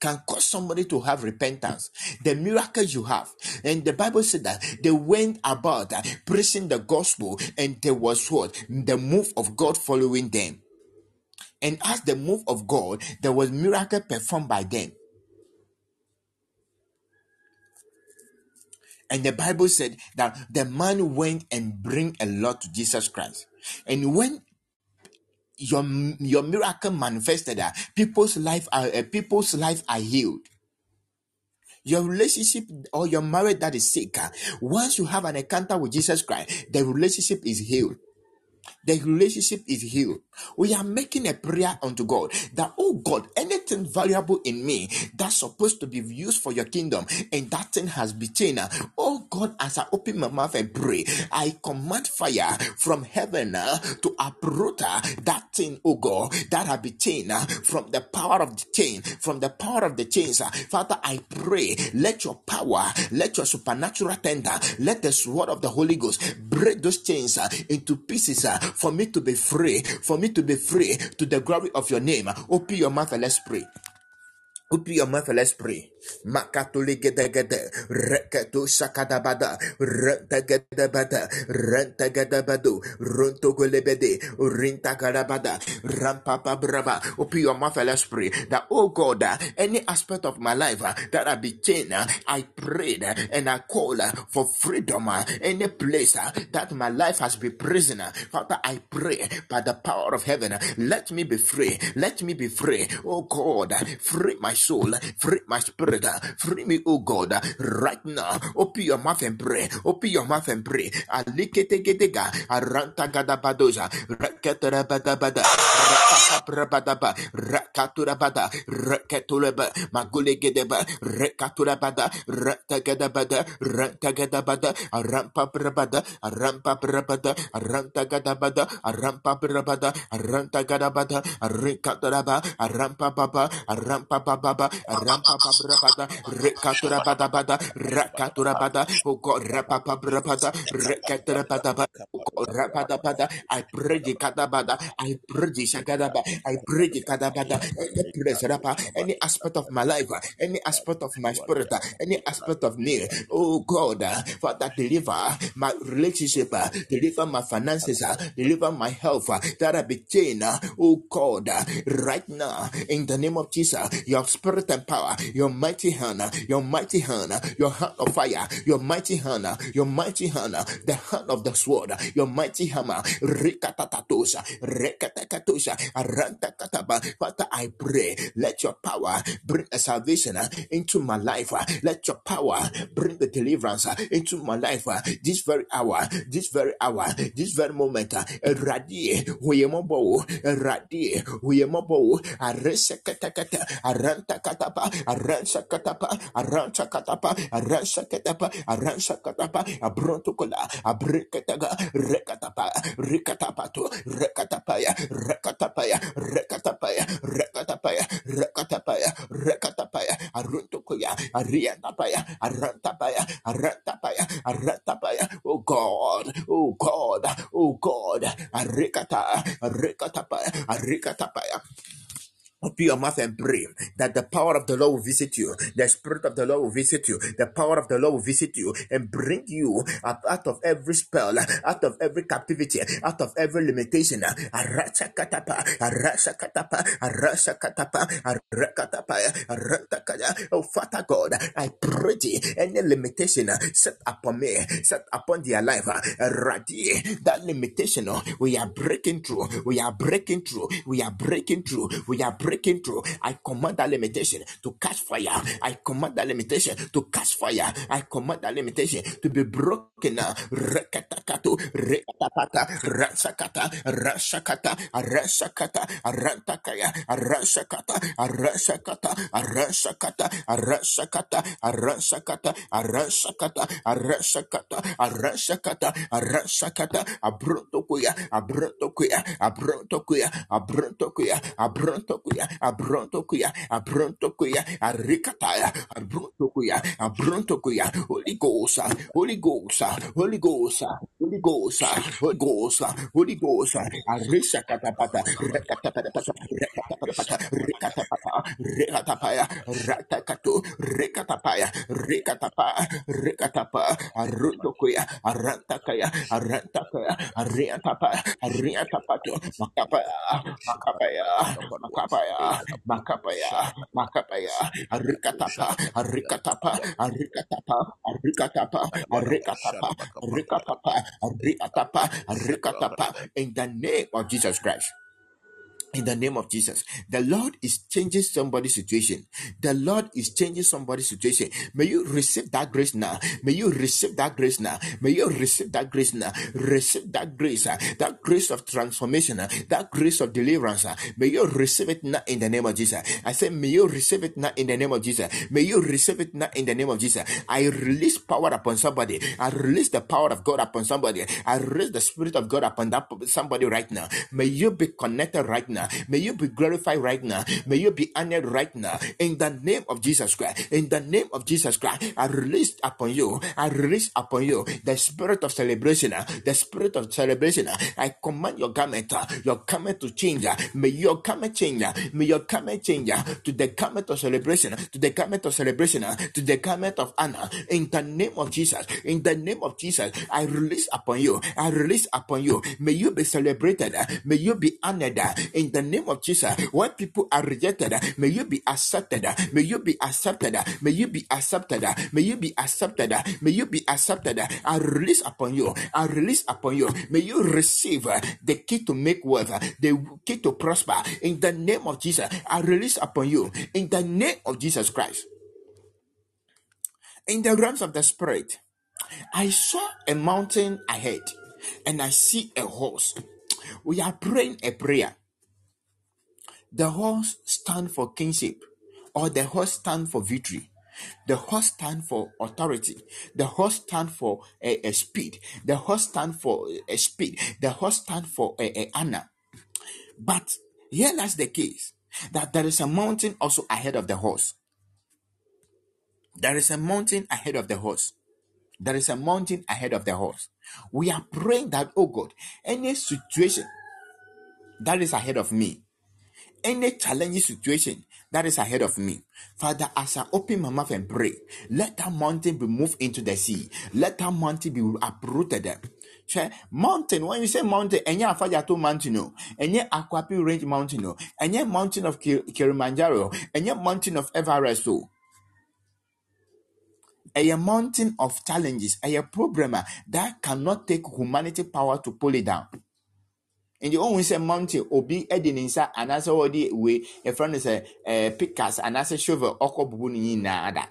can cause somebody to have repentance. The miracles you have. And the Bible said that they went about uh, preaching the gospel and there was what? The move of God following them. And as the move of God, there was miracle performed by them. And the Bible said that the man went and bring a lot to Jesus Christ. And when your your miracle manifested uh, people's life are uh, people's life are healed your relationship or your marriage that is sick uh, once you have an encounter with jesus christ the relationship is healed the relationship is healed. We are making a prayer unto God that, oh God, anything valuable in me that's supposed to be used for your kingdom and that thing has been changed. Oh God, as I open my mouth and pray, I command fire from heaven uh, to uproot uh, that thing, oh God, that has been changed uh, from the power of the chain, from the power of the chains. Father, I pray, let your power, let your supernatural tender, let the sword of the Holy Ghost break those chains into pieces for me to be free, for me to be free to the glory of your name. Open your mouth and let's pray. Open your mouth and let's pray. Makatuli gede gede, reketu sakadabada, renta gede bada, renta gede badu, runto golebede, rinta garabada, rampapa braba. Open your mouth and let's pray that, oh God, any aspect of my life uh, that I be chained, uh, I prayed uh, and I call for freedom. Any place that my life has been prisoner, Father, I pray by the power of heaven, let me be free, let me be free. Oh God, free my soul, free my spirit, free me, oh God, right now. Open your mouth and pray. Open your mouth and pray. Aliketegedega, aranta gadabadoja, rakatarabadabada, rakabrabadaba, rakaturabada, rakatulaba, magulegedeba, rakaturabada, ratagadabada, rantagadabada, arampa brabada, arampa brabada, arantagadabada, arampa brabada, arantagadabada, arikataraba, arampa baba, arampa baba, arampa baba, bada, rekatura bada bada, rakatura bada, oh God, rapapa brabada, rekatura bada bada. rapada bada. I pray the kadabada, I pray the shagadaba, I pray the kadabada, any place rapa, any aspect of my life, any aspect of my spirit, any aspect of me, oh God, Father, deliver my relationship, deliver my finances, deliver my health, that I be uh, oh God, right now, in the name of Jesus, your spirit and power, your mighty hand, your mighty hand, your hand of fire, your mighty hand, your mighty hand, the hand of the sword, your mighty hammer, rikatatatosa, rekatakatosa, arantakataba. Father, I pray, let your power bring a salvation into my life. Let your power bring the deliverance into my life. This very hour, this very hour, this very moment. Radie, huyemobo, radie, huyemobo, aresekataka, arantakatapa, aransakatapa, aransakatapa, aransakatapa, aransakatapa, abrontokola, abrekataga, rekatapa, rekatapato, rekatapaya, rekatapaya, rekatapaya, rekatapaya, rekatapaya, rekatapaya, aruntokoya, ariantapaya, arantapaya, arantapaya, arantapaya, oh God, oh God, oh God, arikata, arikatapaya, arikatapaya, Open your mouth and pray that the power of the Lord will visit you, the Spirit of the Lord will visit you, the power of the Lord will visit you and bring you up out of every spell, out of every captivity, out of every limitation. Oh, Father God, I pray thee, any limitation set upon me, set upon their life, that limitation, we are breaking through, we are breaking through, we are breaking through, we are breaking through. I command that limitation to catch fire. I command that limitation to catch fire. I command that limitation to be broken abrotokuya, abrotokuya, arikataya, abrotokuya, abrotokuya, Holy Ghost, Holy Ghost, Holy Ghost, Holy Ghost, Holy Ghost, Holy Ghost, arishakatapata, rekatapata, rekatapata, rekatapata, rekatapaya, ratakatu, rekatapaya, rekatapa, rekatapa, arutokuya, arantakaya, arantakaya, ariatapa, ariatapato, makapaya, makapaya, makapaya, makapaya, makapaya, arikatapa, arikatapa, arikatapa, arikatapa, arikatapa, arikatapa, arikatapa, arikatapa, in the name of Jesus Christ in the name of Jesus. The Lord is changing somebody's situation. The Lord is changing somebody's situation. May you receive that grace now. May you receive that grace now. May you receive that grace now. Receive that grace, uh, that grace of transformation, uh, that grace of deliverance. uh, May you receive it now in the name of Jesus. I say, may you receive it now in the name of Jesus. May you receive it now in the name of Jesus. I release power upon somebody. I release the power of God upon somebody. I release the spirit of God upon that somebody right now. May you be connected right now. May you be glorified right now. May you be honored right now. In the name of Jesus Christ. In the name of Jesus Christ. I release upon you. I release upon you the spirit of celebration. The spirit of celebration. I command your garment. Your garment to change. May your garment change. May your garment change to the garment of celebration. To the garment of celebration. To the garment of honor. In the name of Jesus. In the name of Jesus. I release upon you. I release upon you. May you be celebrated. May you be honored. In the name of Jesus. When people are rejected, uh, may you be accepted. uh, May you be accepted. uh, May you be accepted. uh, May you be accepted. uh, May you be accepted. uh, I release upon you. I release upon you. May you receive uh, the key to make wealth, uh, the key to prosper. In the name of Jesus, I release upon you. In the name of Jesus Christ. In the realms of the spirit, I saw a mountain ahead and I see a horse. We are praying a prayer. The horse stand for kingship, or the horse stand for victory. The horse stand for authority. The horse stand for a, a speed. The horse stand for a speed. The horse stand for a, a honor. But here lies the case that there is a mountain also ahead of the horse. There is a mountain ahead of the horse. There is a mountain ahead of the horse. We are praying that, oh God, any situation that is ahead of me, any challenging situation that is ahead of me. Father, as I open my mouth and pray, let that mountain be moved into the sea. Let that mountain be uprooted. Mountain when you say mountain ɛnyɛ afajato mountain o ɛnyɛ akwapi range mountain o ɛnyɛ mountain of Ki- kilimanjaro ɛnyɛ mountain of everest o a mountain of challenges a problem that cannot take humanity power to pull it down nti ohun sɛ mountain obi de ne nsa anaasɛ wɔde wei yɛfrɛ no sɛ ɛɛ pickaxe anaasɛ shovel ɔkɔ bubu ne nyinaa da.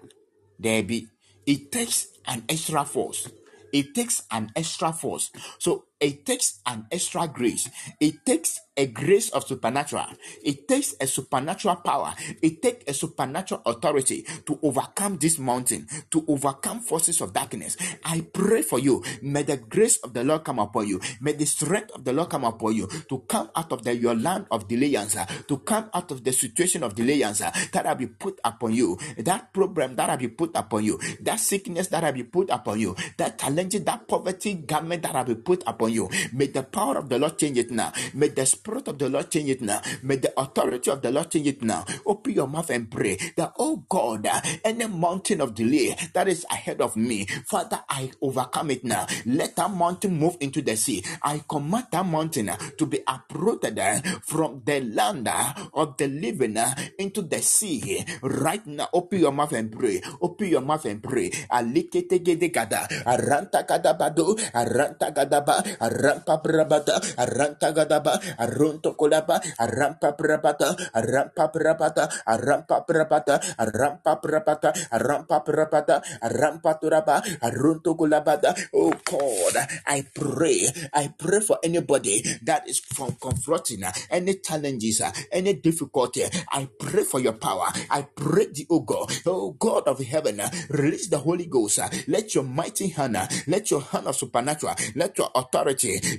Daabi it takes an extra force. It takes an extra force. So it takes an extra grace. It takes a grace of supernatural. It takes a supernatural power. It takes a supernatural authority to overcome this mountain to overcome forces of darkness. I pray for you. May the grace of the lord come upon you. May the strength of the lord come upon you to come out of the your land of delayance uh, to come out of the situation of delayance uh, that have been put upon you. That problem that have been put upon you. That sickness that have been put upon you. That challenge that poverty garment that have been put upon you may the power of the lord change it now. May the spirit of the lord change it now. May the authority of the lord change it now. Open your mouth and pray that oh god any mountain of delay that is ahead of me father i overcome it now. Let that mountain move into the sea. I command that mountain to be uprooted uh, from the land uh, of the living uh, into the sea. Right now open your mouth and pray. Open your mouth and pray Aliketegedegada, arantagadabado, arantagadaba, arampabrabada, arantagadaba, aruntokolaba, arampabrabada, arampabrabada, arampabrabada, arampabrabada, arampabrabada, arampaturaba, aruntokolabada. Oh God, I pray, I pray for anybody that is from confronting any challenges, uh, any difficulty. I pray for your power. I pray the oh God, oh God of heaven, uh, release the Holy Ghost. uh, Let your mighty hand, let your hand of supernatural, let your authority,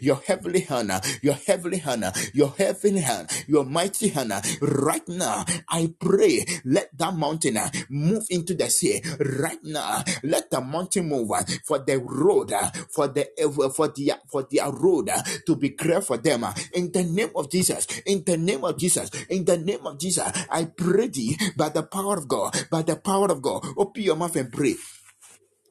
your heavenly hand, your heavenly hand, your heavenly hand, your mighty hand. Right now, I pray, let that mountain uh, move into the sea. Right now, let the mountain move uh, for the road, uh, for the for the for their road to be clear for them. In the name of Jesus, in the name of Jesus, in the name of Jesus, I pray thee by the power of God, by the power of God. Open your mouth and pray.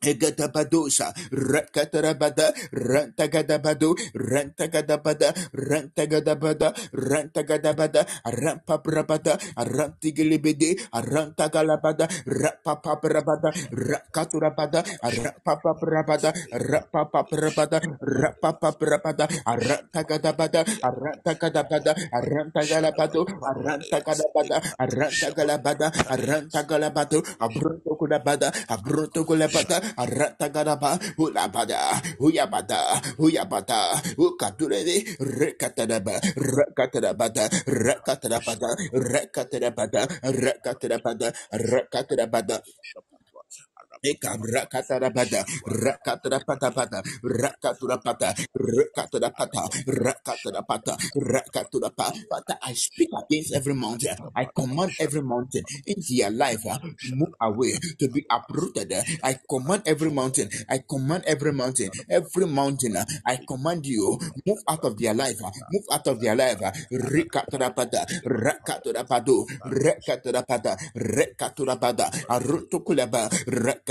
Egadabadosa, Rakatarabada, Rantagadabado, Rantagadabada, Rantagadabada, Rantagadabada, Rampabrabada, Rantigilibidi, Rantagalabada, Rapapabrabada, Rakaturabada, Rapapabrabada, Rapapabrabada, Rapapabrabada, Rantagadabada, Rantagadabada, Rantagalabado, Rantagadabada, Rantagalabada, Rantagalabado, Abruntokudabada, Abruntokudabada, Rantagadaba, Ulabada, Uyabada, Uyabada, Ukaturede, Rekatanaba, Rekatanabada, Rekatanabada, Rekatanabada, Rekatanabada, Rekatanabada, Eka rakatarabada, rakatarapata, rakaturapata, rakaturapata, rakaturapata, rakaturapa. Father, I speak against every mountain. I command every mountain into your life uh, move away, to be uprooted. I command every mountain. I command every mountain. Every mountain. uh, I command you move out of their life. uh, Move out of their life. uh, Rikaturapata, rakaturapado, rakaturapata, rekaturapata, arutukulaba,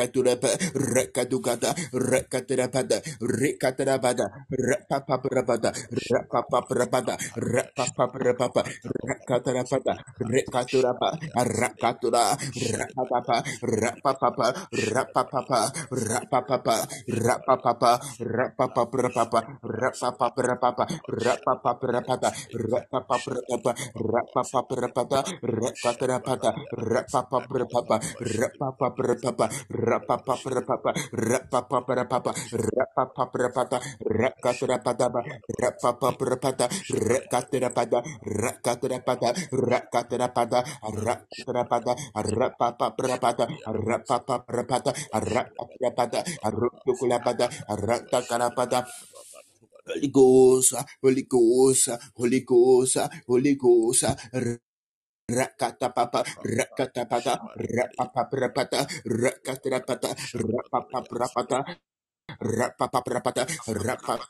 rekaturapa, rekadugada, rekaturapata, rekaturapata, repapaprapata, repapaprapata, repapaprapata, rekaturapata, rekaturapa, rakatura, rapapapa, rapapapa, rapapapa, rapapapa, rapapapa, rapapaprapapa, rapapaprapapa, rapapaprapata, rapapaprapapa, rapapaprapata, rapapaprapata, rapapaprapapa, rapapaprapapa, rapapaprapapa, rapapaprapapa, rapapaprapata, rakatrapatapa, rapapaprapata, rakatrapata, rakatrapata, rakatrapata, rakatrapata, rapapaprapata, rapapaprapata, rakatrapata, arutukulapata, ratakarapata, Holy Ghost, Holy Ghost, Holy Ghost, Holy Ghost, Rakatapapa, rakatapata, rapapapata, rakatrapata, rapapapata, Rapapapata, rapapapata,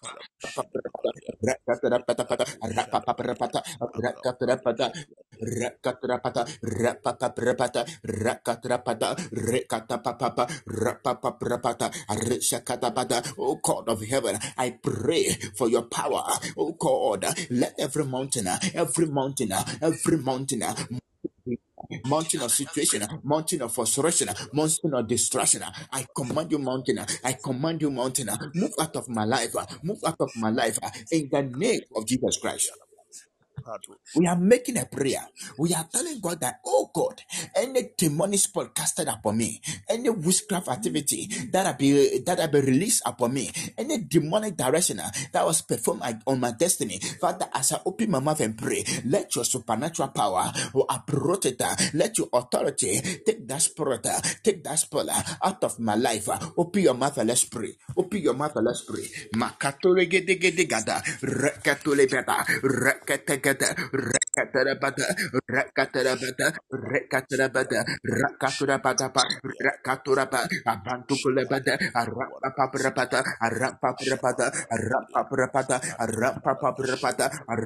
rapapapata, rapapapata, Rakatrapata, rapapaprapata, rakatrapata, rekatapapapa, rapapaprapata. Oh God of heaven, I pray for your power. Oh God, let every mountain, every mountain, every mountain mountain of situation, mountain of frustration, mountain of distraction. I command you, mountain. I command you, mountain. Move out of my life. Move out of my life in the name of Jesus Christ. We are making a prayer. We are telling God that, oh God, any demonic spell casted upon me, any witchcraft activity that I be that I be released upon me, any demonic direction uh, that was performed on my destiny, Father, as I open my mouth and pray, let your supernatural power uproot it. uh, Let your authority take that spirit, uh, take that spell out of my life. Open your mouth and let's pray. Open your mouth and let's pray rekata rekata rakata rekata rakata rekata rakata rekata rakata pa rakata pa rakata kule rakata arapa rakata prapata rakata prapata rakata prapata rakata pa rakata arapa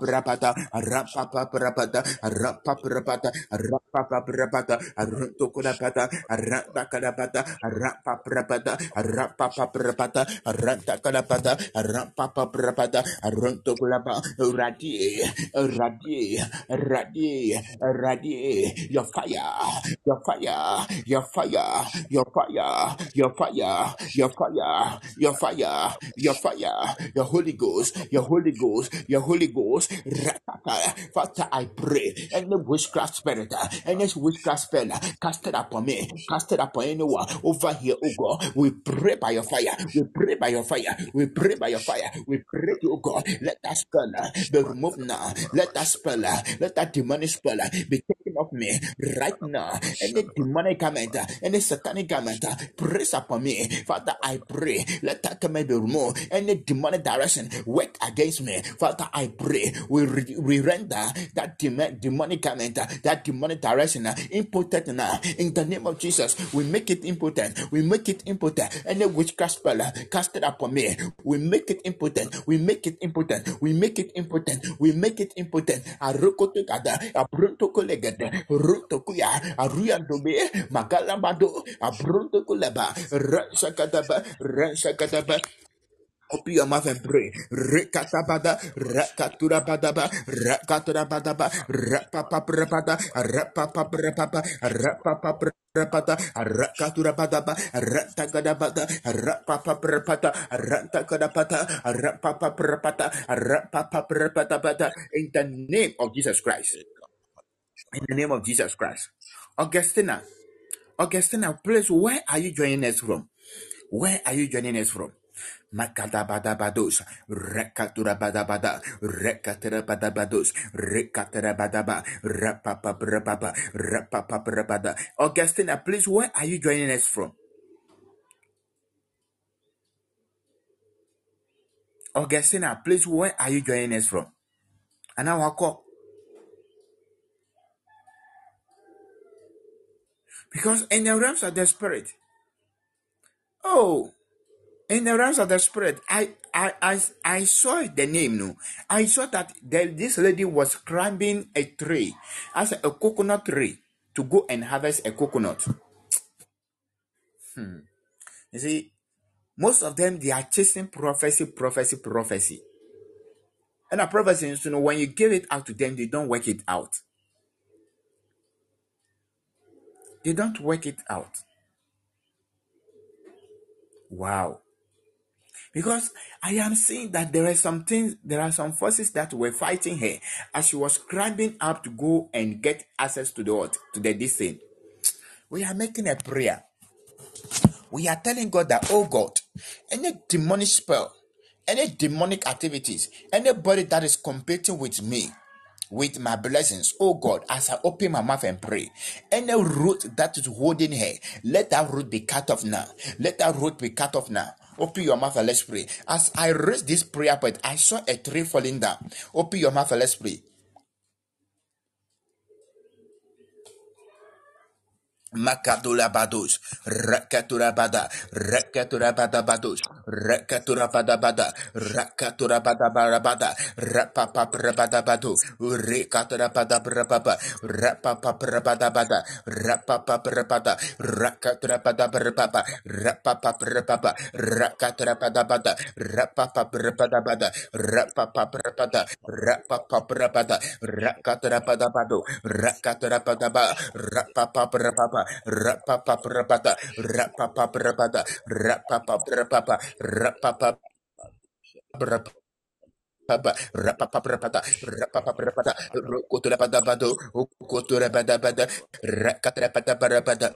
rakata prapata rakata pa rakata arapa rakata arapa rakata prapata rakata kule rakata arapa rakata bata rakata prapata rakata pa rakata arapa rakata bata rakata pa rakata aruntu rakata bata rakata Radie, Radie, Radie, your fire, your fire, your fire, your fire, your fire, your fire, your fire, your fire, your Holy Ghost, your Holy Ghost, your Holy Ghost, Ratata. Father, I pray, any witchcraft spirit, any witchcraft spell, cast it upon me, cast it upon anyone over here, oh God. We pray by your fire, we pray by your fire, we pray by your fire, we pray, oh God, let that spell be removed now, let that spell, let that demonic spell be taken off me right now. Any demonic garment, any satanic garment, press upon me. Father, I pray, let that garment be removed. Any demonic direction work against me. Father, I pray, we, re- we render that dem- demonic garment, that demonic direction impotent now. In the name of Jesus, we make it impotent. We make it impotent. Any witchcraft spell casted upon me, we make it impotent. We make it impotent. We make it impotent. We make it impotent. Arukoto kada, abrunto kolegada, ruto kuya, aruyandome, magalambado, abrunto kuleba, ransa kadaba, ransa kadaba, Open your mouth and pray. Rekatabada, rekaturabadaba, rekaturabadaba, rapapaprapata, rapapaprapapa, rapapaprapata, rekaturabadaba, retagadabada, rapapaprapata, retagadapata, rapapaprapata, rapapaprapata, in the name of Jesus Christ. In the name of Jesus Christ. Augustina, Augustina, please, where are you joining us from? Where are you joining us from? Makadabadabados, Rekaturabadabada, Rekaterabadabados, Rekaterabadaba, Rapapabrababa, Rapapabrabada. Augustina, please, where are you joining us from? Augustina, please, where are you joining us from? And call. Because in the realms of the spirit, oh, in the realms of the spirit, I I I, I saw the name. No, I saw that the, this lady was climbing a tree, as a coconut tree, to go and harvest a coconut. Hmm. You see, most of them they are chasing prophecy, prophecy, prophecy. And a prophecy, you know, when you give it out to them, they don't work it out. They don't work it out. Wow. Because I am seeing that there are some things, there are some forces that were fighting her as she was climbing up to go and get access to the what? To the this thing. We are making a prayer. We are telling God that, oh God, any demonic spell, any demonic activities, anybody that is competing with me, with my blessings, oh God, as I open my mouth and pray, any root that is holding her, let that root be cut off now. Let that root be cut off now. Open your mouth and let's pray. As I raised this prayer point, I saw a tree falling down. Open your mouth and let's pray. Makadula bados, rakatura bada, rakatura bada bados, rakatura bada bada, rakatura bada bada bada, rapapa bada bado, rekatura bada bada rapapa bada bada, rapapa bada, rakatura bada bada, rapapa bada, rakatura bada bada, rapapa bada bada, rapapa bada, rapapa bada, rakatura bada bado, rakatura bada bada, rapapa bada papa rapa papa rapa rapa papa rapa rapa papa rapa rapa papa rapa Papa, rapa papa pata, rapa papa pata, kotura pata pato, kotura pata pata, rakatra pata para.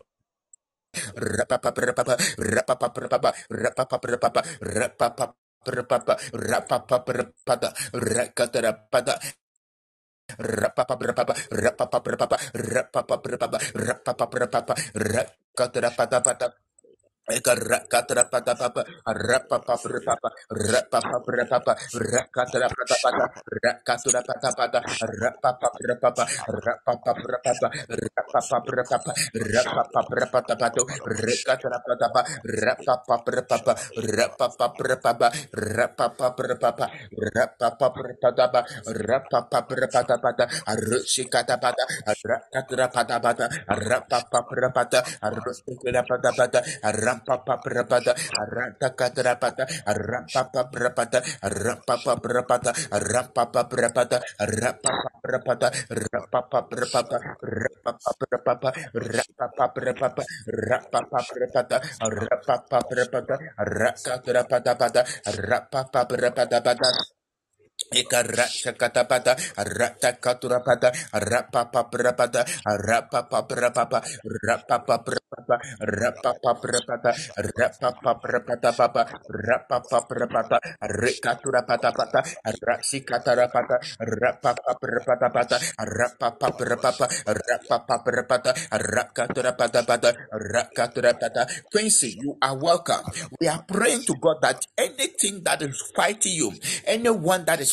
Rapa papa papa, rapa papa papa, rapa papa papa, rapa papa papa, rapa papa pata, rakatra pata. Rapa Ekaracatrapatapapa, rapapaprapapa, rapapaprapapa, racatrapatapata, Rapapabrapata, Ratakadrapata, Rapapabrapata, Rapapabrapata, Rapapabrapata, Rapapabrapata, Rapapabrapata, Rapapabrapapa, Rapapabrapapa, Rapapabrapata, Rapapabrapata, Rakadrapatapata, Rapapabrapatapata, Brabata, Ekaratakatabata, Ratakaturapata, Rapapaprapata, Rapapaprapapa, Rapapaprapapa, Rapapaprapata, Rapapaprapata Papa, Rapapaprapata, Rekaturapatapata, Rasikatarapata, Rapapaprapatapata, Rapapaprapapa, Rapapaprapata, Rakaturapatapata, Rakaturapata. Quincy, you are welcome. We are praying to God that anything that is fighting you, anyone that is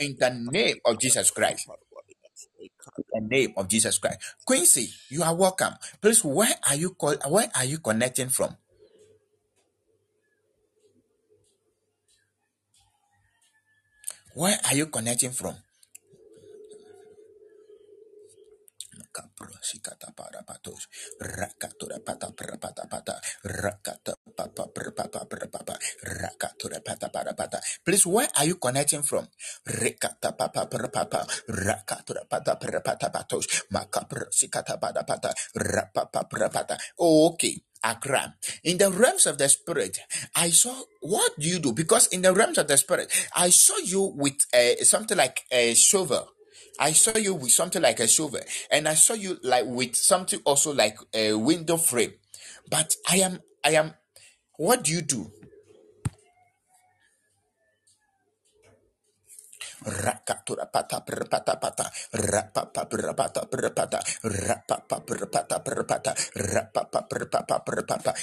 in the name of Jesus Christ. In the name of Jesus Christ. Quincy, you are welcome. Please, where are you call, where are you connecting from? Where are you connecting from? Sikata para patos rakatura pata para pata pata rakata papa papa papa rakatura pata para pata please where are you connecting from? Rekata papa para papa rakatura pata para pata patos makapro sikata para pata rapapa para pata okay Accra. In the realms of the spirit, I saw what do you do? Because in the realms of the spirit, I saw you with uh, something like a shovel I saw you with something like a shovel, and I saw you like with something also like a window frame. But I am, I am. What do you do?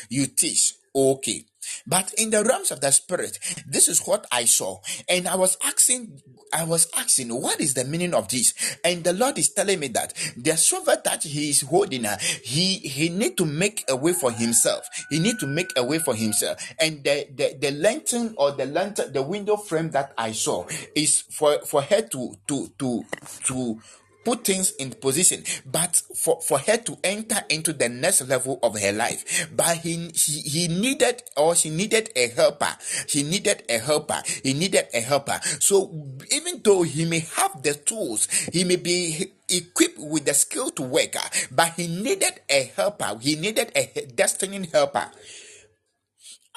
You teach. Okay. But in the realms of the spirit, this is what I saw. And I was asking, I was asking, what is the meaning of this? And the Lord is telling me that the silver that he is holding, uh, he he need to make a way for himself. He need to make a way for himself. And the the, the lantern or the lantern, the window frame that I saw is for for her to to to to put things in position. But for, for her to enter into the next level of her life but he, he he needed or she needed a helper. He needed a helper. He needed a helper. So even though he may have the tools he may be equipped with the skill to work but he needed a helper. He needed a destiny helper.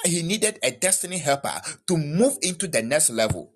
He needed a destiny helper to move into the next level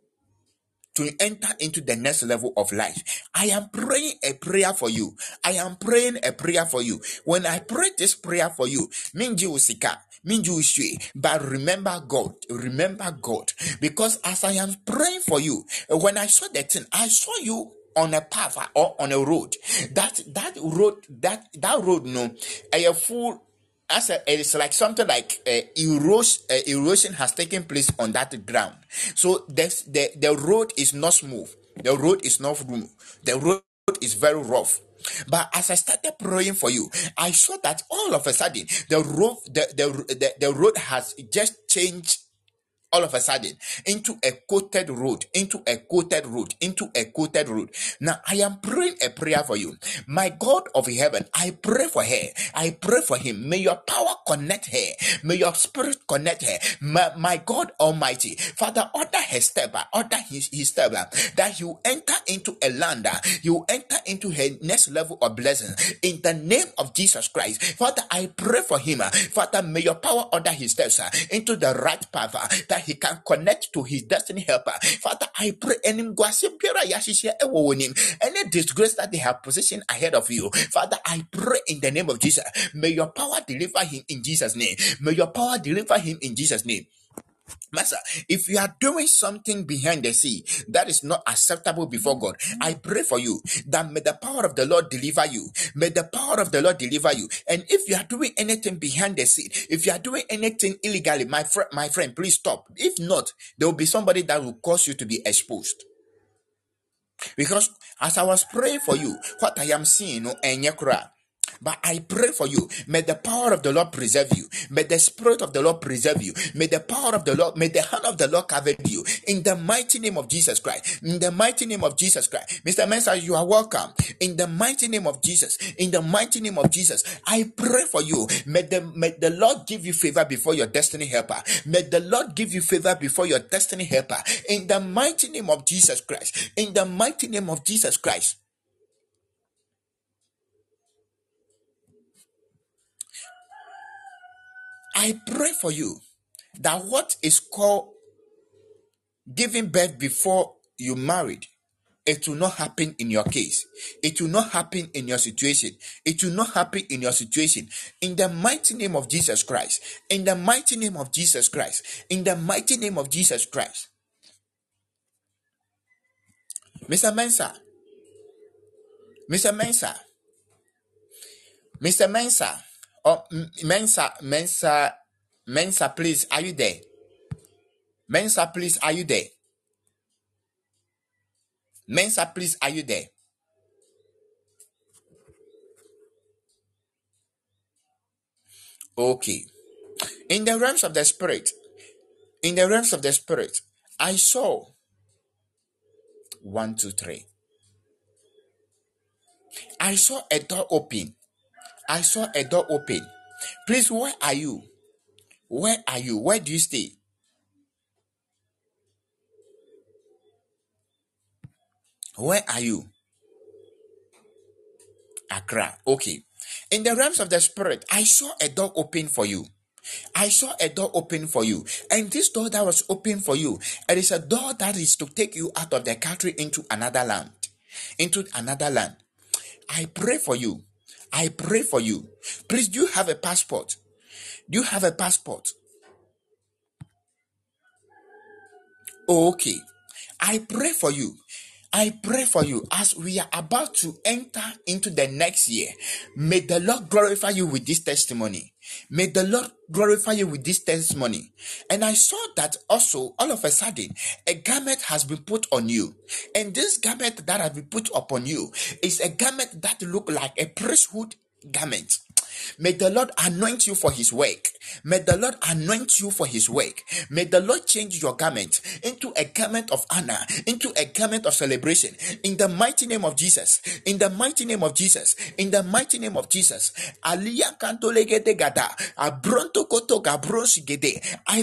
to enter into the next level of life. I am praying a prayer for you. I am praying a prayer for you. When I pray this prayer for you, Minji Usika, Minji Ushui, but remember God, remember God. Because as I am praying for you, when I saw that thing, I saw you on a path or on a road. That that road, that that road, no, a full as a, it's like something like uh, erosion, uh, erosion has taken place on that ground. So the, the the road is not smooth. The road is not smooth. The road is very rough. But as I started praying for you, I saw that all of a sudden the road the, the, the, the road has just changed all of a sudden into a coated road, into a coated road, into a coated road. Now I am praying a prayer for you. My God of heaven, I pray for her. I pray for him. May your power connect her. May your spirit connect her. My, my God Almighty, Father, order her step, order his, his step, that you enter into a land, you enter into her next level of blessing in the name of Jesus Christ. Father, I pray for him. Father, may your power order his steps uh, into the right path uh, that he can connect to his destiny helper. Father, I pray any any disgrace that they have positioned ahead of you. Father, I pray in the name of Jesus. May your power deliver him in Jesus' name. May your power deliver him in Jesus' name. Master, if you are doing something behind the sea that is not acceptable before God, I mm. pray for you that may the power of the Lord deliver you. May the power of the Lord deliver you. And if you are doing anything behind the sea, if you are doing anything illegally, my friend, my friend, please stop. If not, there will be somebody that will cause you to be exposed. Because as I was praying for you, what I am seeing, no, but I pray for you. May the power of the Lord preserve you. May the spirit of the Lord preserve you. May the power of the Lord, may the hand of the Lord cover you. In the mighty name of Jesus Christ. In the mighty name of Jesus Christ. Mr. Mensah, you are welcome. In the mighty name of Jesus. In the mighty name of Jesus. I pray for you. May the, may the Lord give you favor before your destiny helper. May the Lord give you favor before your destiny helper. In the mighty name of Jesus Christ. In the mighty name of Jesus Christ. I pray for you that what is called giving birth before you married, it will not happen in your case. It will not happen in your situation. It will not happen in your situation. In the mighty name of Jesus Christ. In the mighty name of Jesus Christ. In the mighty name of Jesus Christ. Mr. Mensah. Mr. Mensah. Mr. Mensah. Oh, Mensah, Mensah, Mensah, please, are you there? Mensah, please, are you there? Mensah, please, are you there? Okay. In the realms of the spirit, in the realms of the spirit, I saw one, two, three. I saw a door open I saw a door open. Please, where are you? Where are you? Where do you stay? Where are you? Accra. Okay. In the realms of the spirit, I saw a door open for you. I saw a door open for you. And this door that was open for you, it is a door that is to take you out of the country into another land. Into another land. I pray for you I pray for you. Please, do you have a passport? Do you have a passport? Okay. I pray for you. I pray for you as we are about to enter into the next year. May the Lord glorify you with this testimony. May the Lord glorify you with this testimony. And I saw that also, all of a sudden, a garment has been put on you. And this garment that has been put upon you is a garment that look like a priesthood garment. May the Lord anoint you for his work. May the Lord anoint you for his work. May the Lord change your garment into a garment of honor, into a garment of celebration. In the mighty name of Jesus. In the mighty name of Jesus. In the mighty name of Jesus. I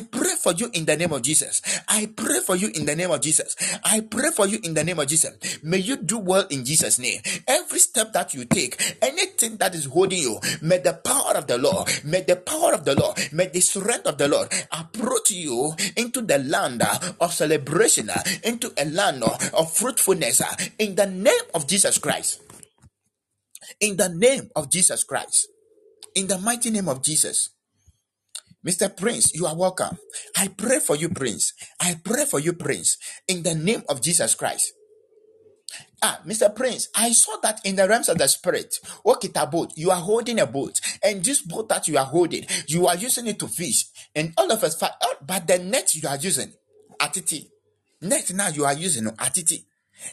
pray for you in the name of Jesus. I pray for you in the name of Jesus. I pray for you in the name of Jesus. May you do well in Jesus' name. Every step that you take, anything that is holding you, may the power of the Lord, may the power of the Lord, may the strength of the Lord approach you into the land of celebration, into a land of fruitfulness in the name of Jesus Christ. In the name of Jesus Christ. In the mighty name of Jesus. Mr. Prince, you are welcome. I pray for you, Prince. I pray for you, Prince, in the name of Jesus Christ. Ah, Mr. Prince, I saw that in the realms of the spirit. Walk it a boat. You are holding a boat, and this boat that you are holding, you are using it to fish. And all of us, but the net you are using, atiti, net now you are using atiti.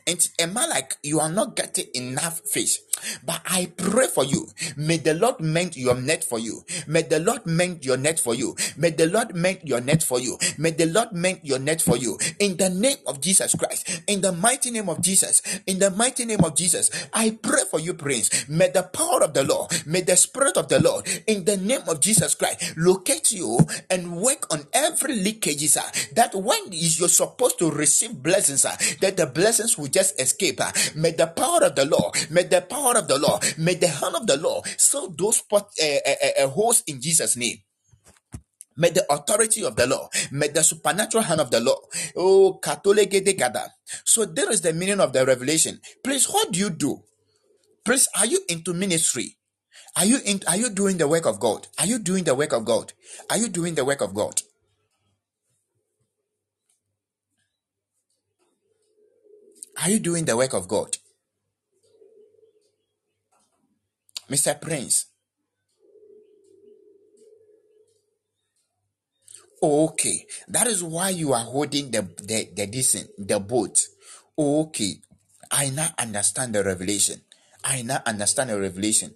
And a man like you are not getting enough fish. But I pray for you. May the Lord mend your net for you. May the Lord mend your net for you. May the Lord mend your net for you. May the Lord mend your net for you. In the name of Jesus Christ. In the mighty name of Jesus. In the mighty name of Jesus. I pray for you, Prince. May the power of the Lord, may the Spirit of the Lord, in the name of Jesus Christ, locate you and work on every leakage, sir. That when you're supposed to receive blessings, sir, that the blessings will just escape. May the power of the Lord, may the power of the Lord, may the hand of the Lord seal those pot, uh, uh, uh, in Jesus' name. May the authority of the law, may the supernatural hand of the law. Oh, gada. So there is the meaning of the revelation. Please, what do you do? Please, are you into ministry? Are you in, are you doing the work of God? Are you doing the work of God? Are you doing the work of God? Are you doing the work of God? Mr. Prince. Okay, that is why you are holding the the the decent the boat. Okay, I now understand the revelation. I now understand the revelation.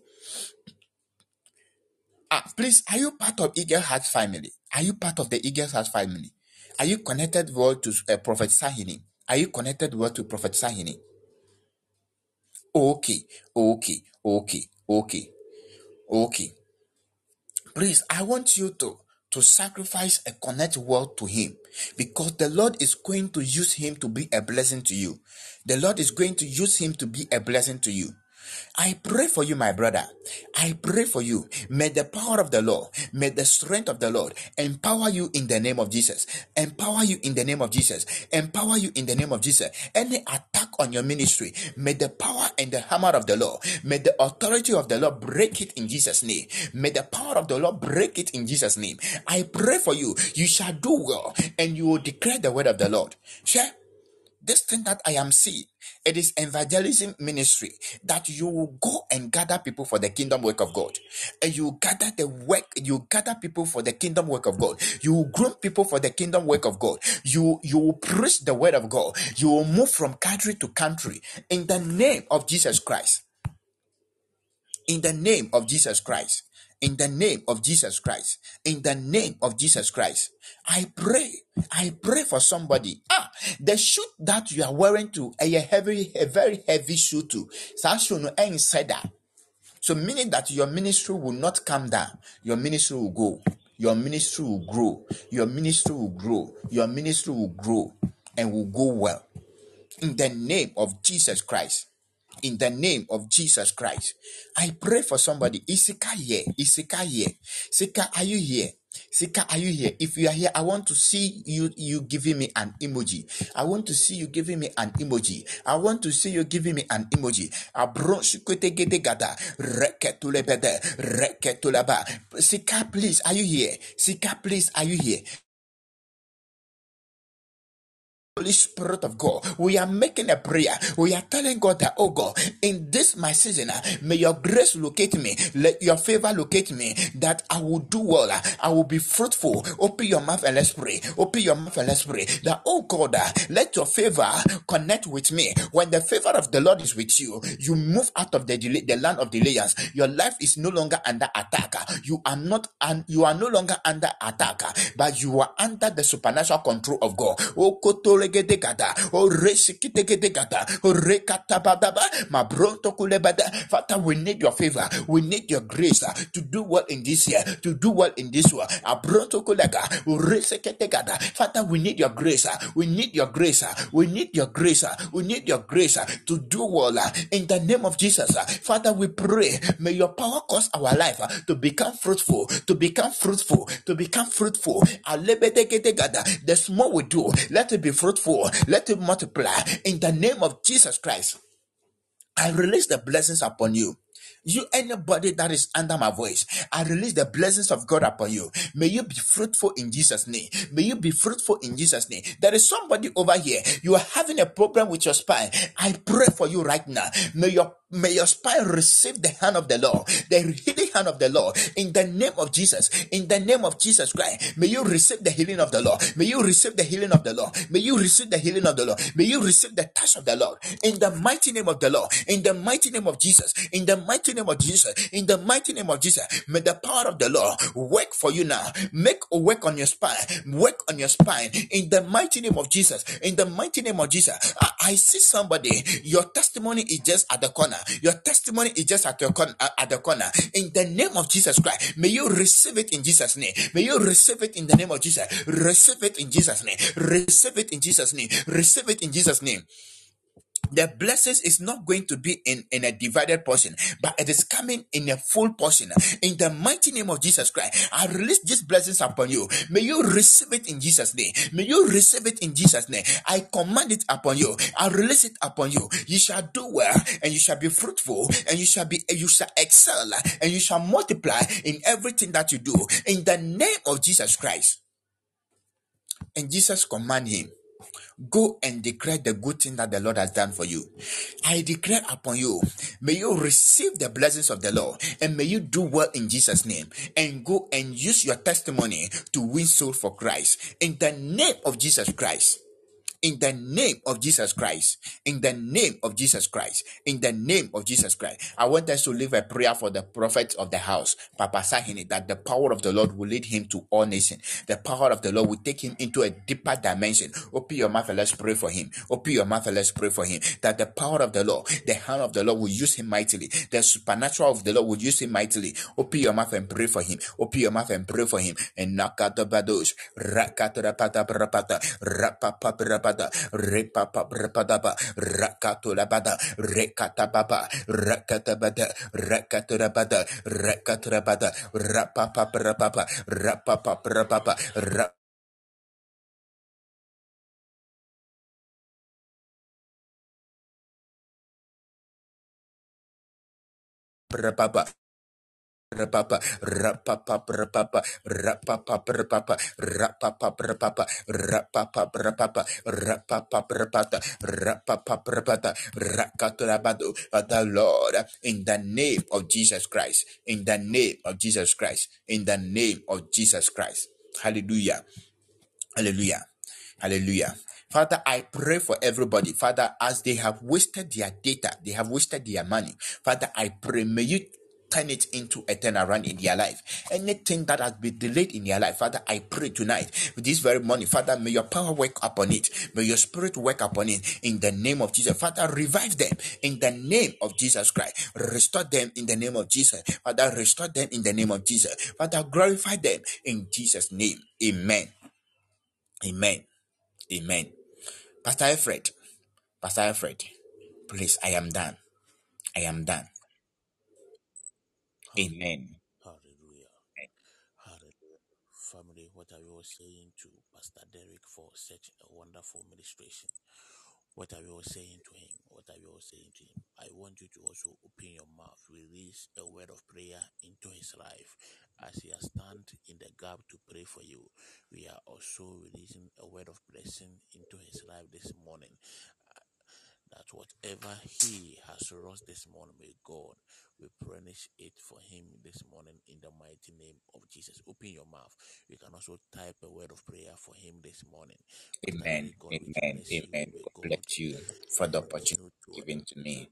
Ah, please, are you part of Eagle Height family? Are you part of the Eagle Height family? Are you connected well to uh, Prophet Sahene? Are you connected well to Prophet Sahene? Okay, okay, okay, okay, okay. Please, I want you to to sacrifice and connect well to him because the Lord is going to use him to be a blessing to you. The Lord is going to use him to be a blessing to you. I pray for you, my brother. I pray for you. May the power of the Lord, may the strength of the Lord empower you in the name of Jesus. Empower you in the name of Jesus. Empower you in the name of Jesus. Any attack on your ministry, may the power and the hammer of the Lord, may the authority of the Lord break it in Jesus' name. May the power of the Lord break it in Jesus' name. I pray for you. You shall do well and you will declare the word of the Lord. Share this thing that I am seeing, it is evangelism ministry that you will go and gather people for the kingdom work of God. And you gather the work, you gather people for the kingdom work of God. You will groom people for the kingdom work of God. You you will preach the word of God. You will move from country to country in the name of Jesus Christ. In the name of Jesus Christ in the name of Jesus Christ. In the name of Jesus Christ. I pray. I pray for somebody. Ah, the shoe that you are wearing to a heavy, a very heavy shoe to. So should know inside that. So meaning that your ministry will not come down. Your ministry will go. Your ministry will grow. Your ministry will grow. Your ministry will grow and will go well. In the name of Jesus Christ in the name of Jesus Christ. I pray for somebody. Isika here. Isika here. Sika, are you here? Sika, are you here? If you are here, I want to see you you giving me an emoji. I want to see you giving me an emoji. I want to see you giving me an emoji. Gada. Reketulebede. Reketulaba. Sika, please, are you here? Sika, please, are you here? Holy Spirit of God, we are making a prayer. We are telling God that, oh God, in this my season, uh, may your grace locate me, let your favor locate me, that I will do well, uh, I will be fruitful. Open your mouth and let's pray. Open your mouth and let's pray. That, oh God, uh, let your favor connect with me. When the favor of the Lord is with you, you move out of the delay, the land of delayers. Your life is no longer under attack. You are not, and you are no longer under attack, but you are under the supernatural control of God. Oh, Koto regedegada, o resikidegedegada, o rekatabadaba, mabronto kulebada. Father, we need your favor. We need your grace uh, to do well in this year, to do well in this one. Abronto kulega, o resikidegada. Father, we need your grace. uh, We need your grace. uh, We need your grace. We need your grace to do well in the name of Jesus. Father, we pray, may your power cause our life to become fruitful, to become fruitful, to become fruitful. Alebedegedegada. The small we do, let it be fruitful, let it multiply in the name of Jesus Christ. I release the blessings upon you. You, anybody that is under my voice, I release the blessings of God upon you. May you be fruitful in Jesus' name. May you be fruitful in Jesus' name. There is somebody over here. You are having a problem with your spine. I pray for you right now. May your may your spine receive the hand of the Lord, the healing hand of the Lord, in the name of Jesus. In the name of Jesus Christ, may you receive the healing of the Lord. May you receive the healing of the Lord. May you receive the healing of the Lord. May you receive the touch of the Lord. In the mighty name of the Lord. In the mighty name of Jesus. In the mighty name of Jesus. In the mighty name of Jesus. May the power of the Lord work for you now. Make a work on your spine. Work on your spine. In the mighty name of Jesus. In the mighty name of Jesus. I, I see somebody. Your testimony is just at the corner. Your testimony is just at your corner. At the corner. In the name of Jesus Christ. May you receive it in Jesus' name. May you receive it in the name of Jesus. Receive it in Jesus' name. Receive it in Jesus' name. Receive it in Jesus' name the blessings is not going to be in, in a divided portion, but it is coming in a full portion. In the mighty name of Jesus Christ, I release these blessings upon you. May you receive it in Jesus' name. May you receive it in Jesus' name. I command it upon you. I release it upon you. You shall do well, and you shall be fruitful, and you shall be you shall excel, and you shall multiply in everything that you do. In the name of Jesus Christ. And Jesus command him. Go and declare the good thing that the Lord has done for you. I declare upon you, may you receive the blessings of the Lord and may you do well in Jesus' name and go and use your testimony to win soul for Christ in the name of Jesus Christ in the name of Jesus Christ. In the name of Jesus Christ. In the name of Jesus Christ. I want us to leave a prayer for the prophet of the house, Papa Sahene, that the power of the Lord will lead him to all nations. The power of the Lord will take him into a deeper dimension. Open your mouth and let's pray for him. Open your mouth and let's pray for him. That the power of the Lord, the hand of the Lord will use him mightily. The supernatural of the Lord will use him mightily. Open your mouth and pray for him. Open your mouth and pray for him. And nakata badosh, rakata rapata rapata, bada repapa brepadaba rakatula bada rekata baba rakata bada rakatura bada rakatura bada rapapa brapapa rapapa brapapa rap brapapa Rapapa, rapapa, rapapa, rapapa, rapapa, rapapa, rapapa, rapapa, rapapa, rapapa, rapata, rapapa, rapata, rakaturabado, the Lord, in the name of Jesus Christ, in the name of Jesus Christ, in the name of Jesus Christ. Hallelujah. Hallelujah. Hallelujah. Father, I pray for everybody. Father, as they have wasted their data, they have wasted their money. Father, I pray, may you turn it into a turnaround in their life. Anything that has been delayed in their life, Father, I pray tonight, this very morning, Father, may your power work upon it. May your spirit work upon it in the name of Jesus. Father, revive them in the name of Jesus Christ. Restore them in the name of Jesus. Father, restore them in the name of Jesus. Father, glorify them in Jesus' name. Amen. Amen. Amen. Pastor Alfred, Pastor Alfred, please, I am done. I am done. Amen. Hallelujah. Hallelujah. Family, what are you all saying to Pastor Derrick for such a wonderful ministration? What are you all saying to him? What are you all saying to him? I want you to also open your mouth, release a word of prayer into his life as he has stand in the gap to pray for you. We are also releasing a word of blessing into his life this morning. That whatever he has lost this morning, may God replenish it for him this morning in the mighty name of Jesus. Open your mouth. You can also type a word of prayer for him this morning. Amen. God Amen. Amen. God God bless you for the opportunity given to me.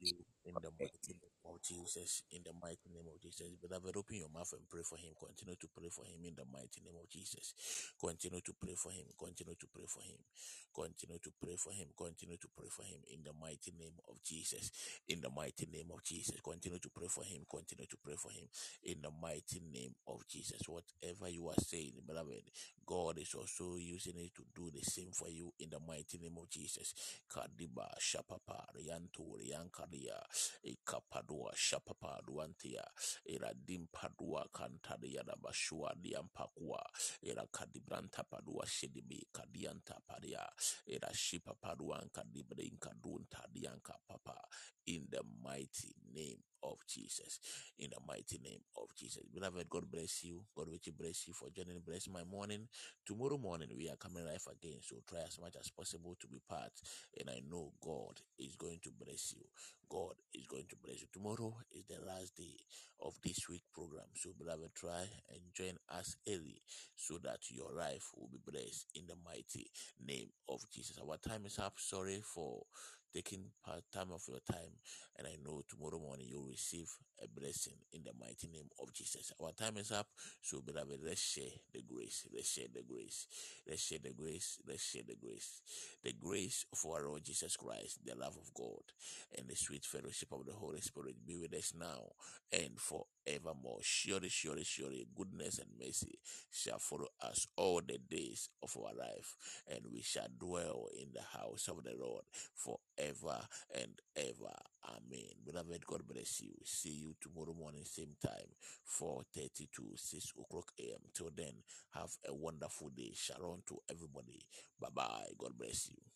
you in the mighty name of Jesus. In the mighty name of Jesus. Beloved, open your mouth and pray for him. Continue to pray for him in the mighty name of Jesus. Continue to pray for him. Continue to pray for him. Continue to pray for him. Continue to pray for him in the mighty name of Jesus. In the mighty name of Jesus. Continue to pray for him. Continue to pray for him in the mighty name of Jesus. Whatever you are saying, beloved, God is also using it to do the same for you in the mighty name of Jesus. Kadiba Shapapa Riankaria Ekapadua Shapapa Duantia Bashua Diampakua Era Kadibranta Padua Shedibi Kadianta Era Shipa Paduan Kadibrinka Dunta Dianka Papa in the mighty name of Jesus. In the mighty name of Jesus. Beloved, God bless you. God richly bless you for joining. Bless my morning. Tomorrow morning we are coming live again. So try as much as possible to be part. And I know God is going to bless you. God is going to bless you. Tomorrow is the last day of this week program. So beloved, try and join us early so that your life will be blessed in the mighty name of Jesus. Our time is up. Sorry for taking part time of your time and I know tomorrow morning you'll receive a blessing in the mighty name of Jesus. Our time is up, so beloved, let's share the grace. Let's share the grace. Let's share the grace. Let's share the grace. The grace of our Lord Jesus Christ, the love of God, and the sweet fellowship of the Holy Spirit be with us now and forevermore. Surely, surely, surely, goodness and mercy shall follow us all the days of our life, and we shall dwell in the house of the Lord forever and ever. Amen. Beloved, God bless you. See you tomorrow morning, same time, 4.30 to 6 o'clock a.m. Till then, have a wonderful day. Shalom to everybody. Bye-bye. God bless you.